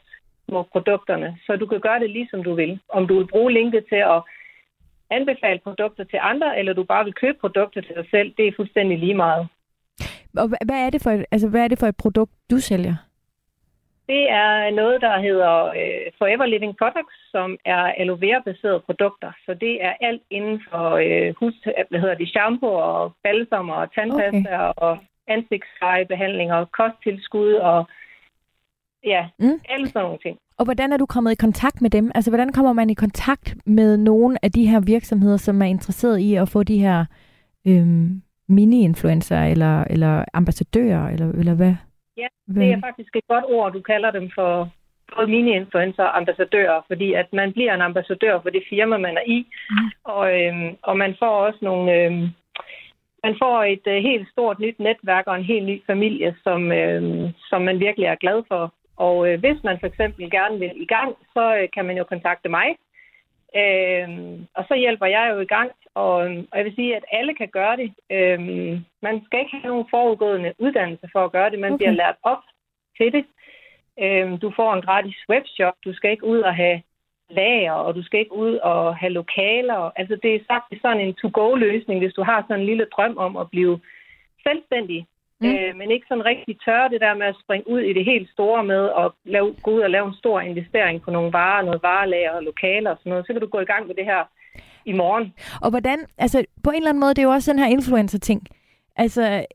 på produkterne. Så du kan gøre det lige som du vil. Om du vil bruge linket til at anbefale produkter til andre, eller du bare vil købe produkter til dig selv, det er fuldstændig lige meget. Og hvad er det for et, altså, hvad er det for et produkt, du sælger? Det er noget, der hedder øh, Forever Living Products, som er aloe vera-baserede produkter. Så det er alt inden for øh, hus, hvad hedder det, shampoo og balsam og tandpasta okay. og ansigtsfejebehandlinger, kosttilskud og Ja, mm. alle sådan nogle ting. Og hvordan er du kommet i kontakt med dem? Altså, hvordan kommer man i kontakt med nogle af de her virksomheder, som er interesseret i at få de her øhm, mini-influencer eller, eller ambassadører, eller, eller hvad? Ja, det er faktisk et godt ord, du kalder dem for både mini-influencer og ambassadører, fordi at man bliver en ambassadør for det firma, man er i, mm. og, øhm, og man får også nogle... Øhm, man får et øh, helt stort nyt netværk og en helt ny familie, som, øh, som man virkelig er glad for. Og øh, hvis man for eksempel gerne vil i gang, så øh, kan man jo kontakte mig. Øh, og så hjælper jeg jo i gang, og, og jeg vil sige, at alle kan gøre det. Øh, man skal ikke have nogen forudgående uddannelse for at gøre det. Man okay. bliver lært op til det. Øh, du får en gratis webshop. Du skal ikke ud og have lager, og du skal ikke ud og have lokaler. Altså det er sagt sådan en to-go-løsning, hvis du har sådan en lille drøm om at blive selvstændig Mm. Øh, men ikke sådan rigtig tør det der med at springe ud i det helt store med at lave, gå ud og lave en stor investering på nogle varer, noget varelager og lokaler og sådan noget. Så kan du gå i gang med det her i morgen. Og hvordan, altså på en eller anden måde, det er jo også den her influencer-ting. Altså,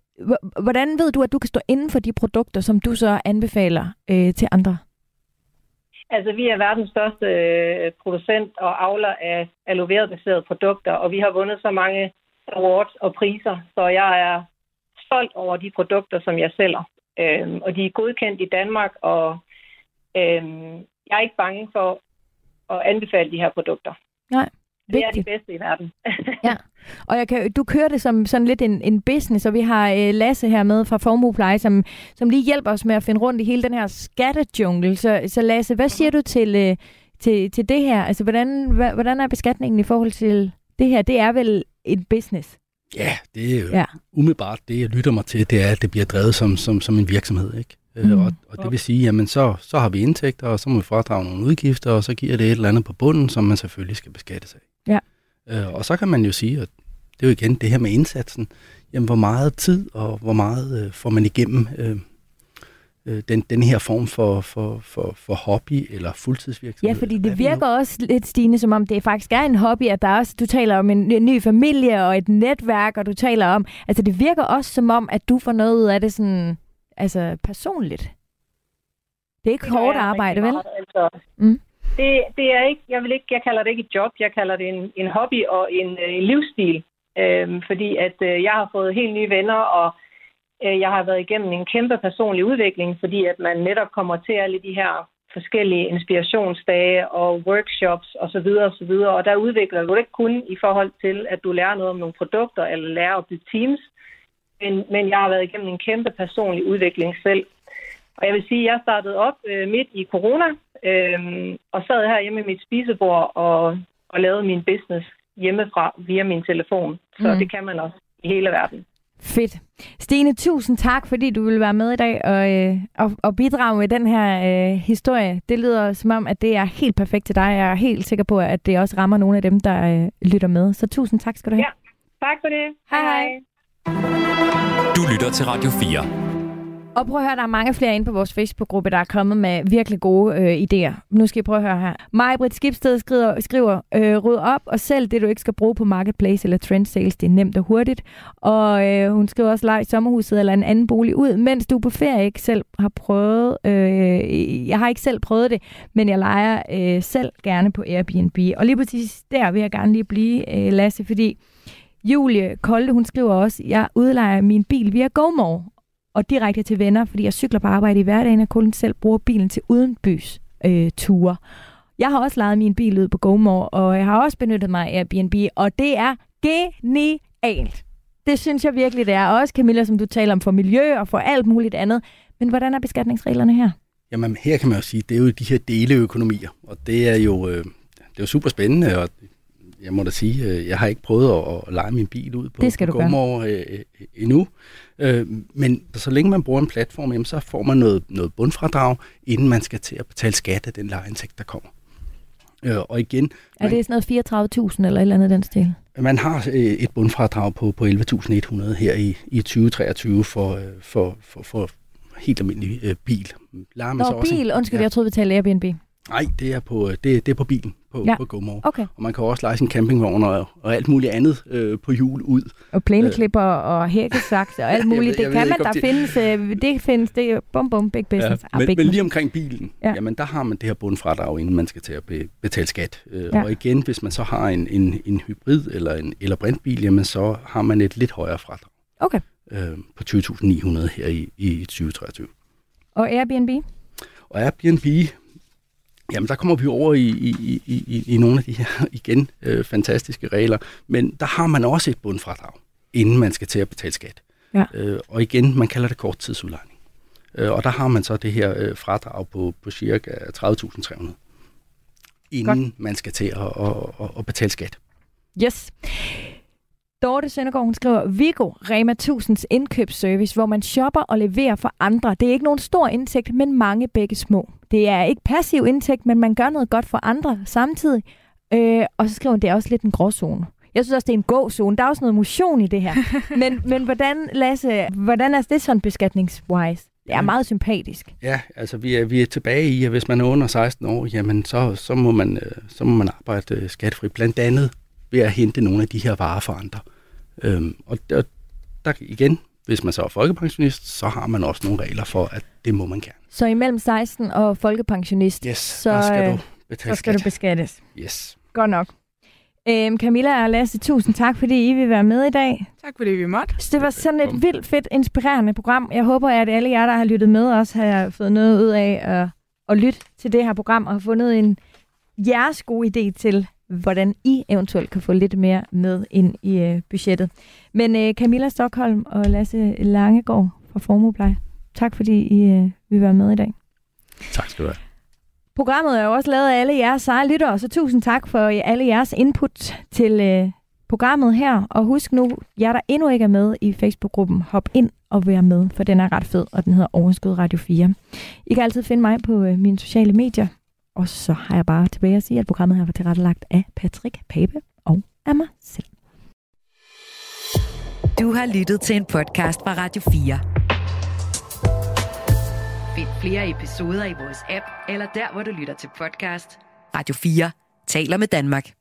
hvordan ved du, at du kan stå inden for de produkter, som du så anbefaler øh, til andre? Altså, vi er verdens største øh, producent og avler af aloe vera-baserede produkter, og vi har vundet så mange awards og priser, så jeg er stolt over de produkter, som jeg sælger. Øhm, og de er godkendt i Danmark, og øhm, jeg er ikke bange for at anbefale de her produkter. Nej, det er de vigtigt. bedste i verden. [laughs] Ja. Og jeg kan, du kører det som sådan lidt en, en business, og vi har øh, Lasse her med fra Formuepleje, som, som lige hjælper os med at finde rundt i hele den her skattejungle. Så, så Lasse, hvad siger du til, øh, til, til det her? Altså, hvordan, hva, hvordan er beskatningen i forhold til det her? Det er vel et business? Ja, det er jo Ja. umiddelbart det, jeg lytter mig til, det er, at det bliver drevet som, som, som en virksomhed. Ikke? Mm. Mm. Og, og det vil sige, jamen så, så har vi indtægter, og så må vi fradrage nogle udgifter, og så giver det et eller andet på bunden, som man selvfølgelig skal beskattes af. Ja. Øh, og så kan man jo sige, at det er jo igen det her med indsatsen, jamen hvor meget tid og hvor meget øh, får man igennem øh, øh, den, den her form for, for, for, for hobby eller fuldtidsvirksomhed. Ja, fordi det virker også lidt, Stine, som om det faktisk er en hobby, at der også, du taler om en, en ny familie og et netværk, og du taler om, altså det virker også som om, at du får noget ud af det sådan, altså personligt. Det er ikke Det hårdt arbejde, vel? meget, Altså, Mm det, det er ikke, jeg vil ikke, jeg kalder det ikke et job, jeg kalder det en, en hobby og en, øh, en livsstil. Øhm, fordi at øh, jeg har fået helt nye venner, og øh, jeg har været igennem en kæmpe personlig udvikling, fordi at man netop kommer til alle de her forskellige inspirationsdage og workshops osv. Og, så videre, og, så videre. og der udvikler du det ikke kun i forhold til, at du lærer noget om nogle produkter eller lærer at bygge teams, men, men jeg har været igennem en kæmpe personlig udvikling selv. Og jeg vil sige, at jeg startede op øh, midt i corona, øh, og sad her hjemme i mit spisebord og, og lavede min business hjemmefra via min telefon. Så Mm. mm. det kan man også i hele verden. Fedt. Stine, tusind tak, fordi du ville være med i dag og, øh, og, og bidrage med den her øh, historie. Det lyder som om, at det er helt perfekt til dig. Jeg er helt sikker på, at det også rammer nogle af dem, der øh, lytter med. Så tusind tak skal du have. Ja. Tak for det. Hej, hej. Du lytter til Radio 4. Og prøv at høre, der er mange flere inde på vores Facebook-gruppe, der er kommet med virkelig gode øh, idéer. Nu skal I prøve at høre her. Majbrit Skibsted skriver, skriver øh, ryd op og sælg det, du ikke skal bruge på Marketplace eller Trend Sales, det er nemt og hurtigt. Og øh, hun skriver også, leg sommerhuset eller en anden bolig ud, mens du er på ferie ikke selv har prøvet. Øh, jeg har ikke selv prøvet det, men jeg leger øh, selv gerne på Airbnb. Og lige præcis der vil jeg gerne lige blive, øh, Lasse, fordi Julie Kolde, hun skriver også, jeg udlejer min bil via GoMore og direkte til venner, fordi jeg cykler på arbejde i hverdagen, og kun selv bruger bilen til udenbys øh, ture. Jeg har også lejet min bil ud på GoMore, og jeg har også benyttet mig af Airbnb, og det er genialt. Det synes jeg virkelig, det er. Også Camilla, som du taler om for miljø og for alt muligt andet. Men hvordan er beskatningsreglerne her? Jamen her kan man jo sige, det er jo de her deleøkonomier, og det er jo, øh, det er jo super spændende, og jeg må da sige, øh, jeg har ikke prøvet at, at lege min bil ud på, Det skal du gøre. Øh, endnu. Øh, men så længe man bruger en platform, jamen, så får man noget, noget bundfradrag, inden man skal til at betale skat af den lejeindtægt, der kommer. Øh, og igen, Er det sådan noget 34.000 eller et eller andet den stil? man har øh, et bundfradrag på, på 11.100 her i, i 2023 for, øh, for, for, for helt almindelig øh, bil. Lejer man så Nå, også en- bil. Undskyld, Ja. jeg troede, vi talte Airbnb. Nej, det er på, øh, det, det er på bilen på, Ja. ja. på GoMore. Okay. Og man kan også lege sin campingvogn og, og alt muligt andet øh, på hjul ud. Og plæneklipper og hækkesaks og alt [laughs] Jeg muligt. ved- det jeg kan ved man, der det- findes. Øh, det findes. Det er bum bum, big business. Ah, men, big men lige omkring bilen, Ja. ja. jamen der har man det her bundfradrag, inden man skal til at be, betale skat. Øh, Ja. ja. Og igen, hvis man så har en, en, en hybrid eller en eller brintbil, jamen så har man et lidt højere fradrag Okay. øh, på 20.900 her i, i 2023. Og Airbnb? Og Airbnb, jamen der kommer vi over i, i, i, i, i nogle af de her igen øh, fantastiske regler, men der har man også et bundfradrag, inden man skal til at betale skat. Ja. Øh, og igen, man kalder det korttidsudlejning. Øh, og der har man så det her øh, fradrag på, på cirka 30.300, inden Godt. man skal til at, at, at, at betale skat. Yes. Dorte Søndergaard, hun skriver, Vigo Rema 1000's indkøbsservice, hvor man shopper og leverer for andre. Det er ikke nogen stor indtægt, men mange begge små. Det er ikke passiv indtægt, men man gør noget godt for andre samtidig. Øh, og så skriver hun, det er også lidt en gråzone. Jeg synes også, det er en gåzone. Der er også noget motion i det her. [laughs] men, men hvordan, Lasse, hvordan er det sådan beskatningswise? Det er meget sympatisk. Ja, altså vi er, vi er tilbage i, at hvis man er under 16 år, jamen så, så, må, man, øh, så må man arbejde øh, skatfri, blandt andet ved at hente nogle af de her varer for andre. Øhm, og der, der igen, Hvis man så er folkepensionist, så har man også nogle regler for, at det må man gerne. Så imellem 16 og folkepensionist, Yes, så, der skal øh, du betale så skal du skat. beskattes. Yes. Godt nok. Øhm, Camilla og Lasse, tusind tak, fordi I vil være med i dag. Tak fordi vi måtte. Så det var sådan et vildt fedt, inspirerende program. Jeg håber, at alle jer, der har lyttet med, også har fået noget ud af at, at lytte til det her program og har fundet en jeres gode idé til, hvordan I eventuelt kan få lidt mere med ind i øh, budgettet. Men øh, Camilla Stockholm og Lasse Langegaard fra Formuepleje, tak fordi I øh, vil være med i dag. Tak skal du have. Programmet er jo også lavet af alle jeres eget lyttere, så tusind tak for alle jeres input til øh, programmet her. Og husk nu, jer der endnu ikke er med i Facebook-gruppen, hop ind og vær med, for den er ret fed, og den hedder Overskud Radio 4. I kan altid finde mig på øh, mine sociale medier. Og så har jeg bare tilbage at sige, at programmet her var tilrettelagt af Patrick Pape og af mig selv. Du har lyttet til en podcast fra Radio 4. Find flere episoder i vores app, eller der, hvor du lytter til podcast. Radio 4 taler med Danmark.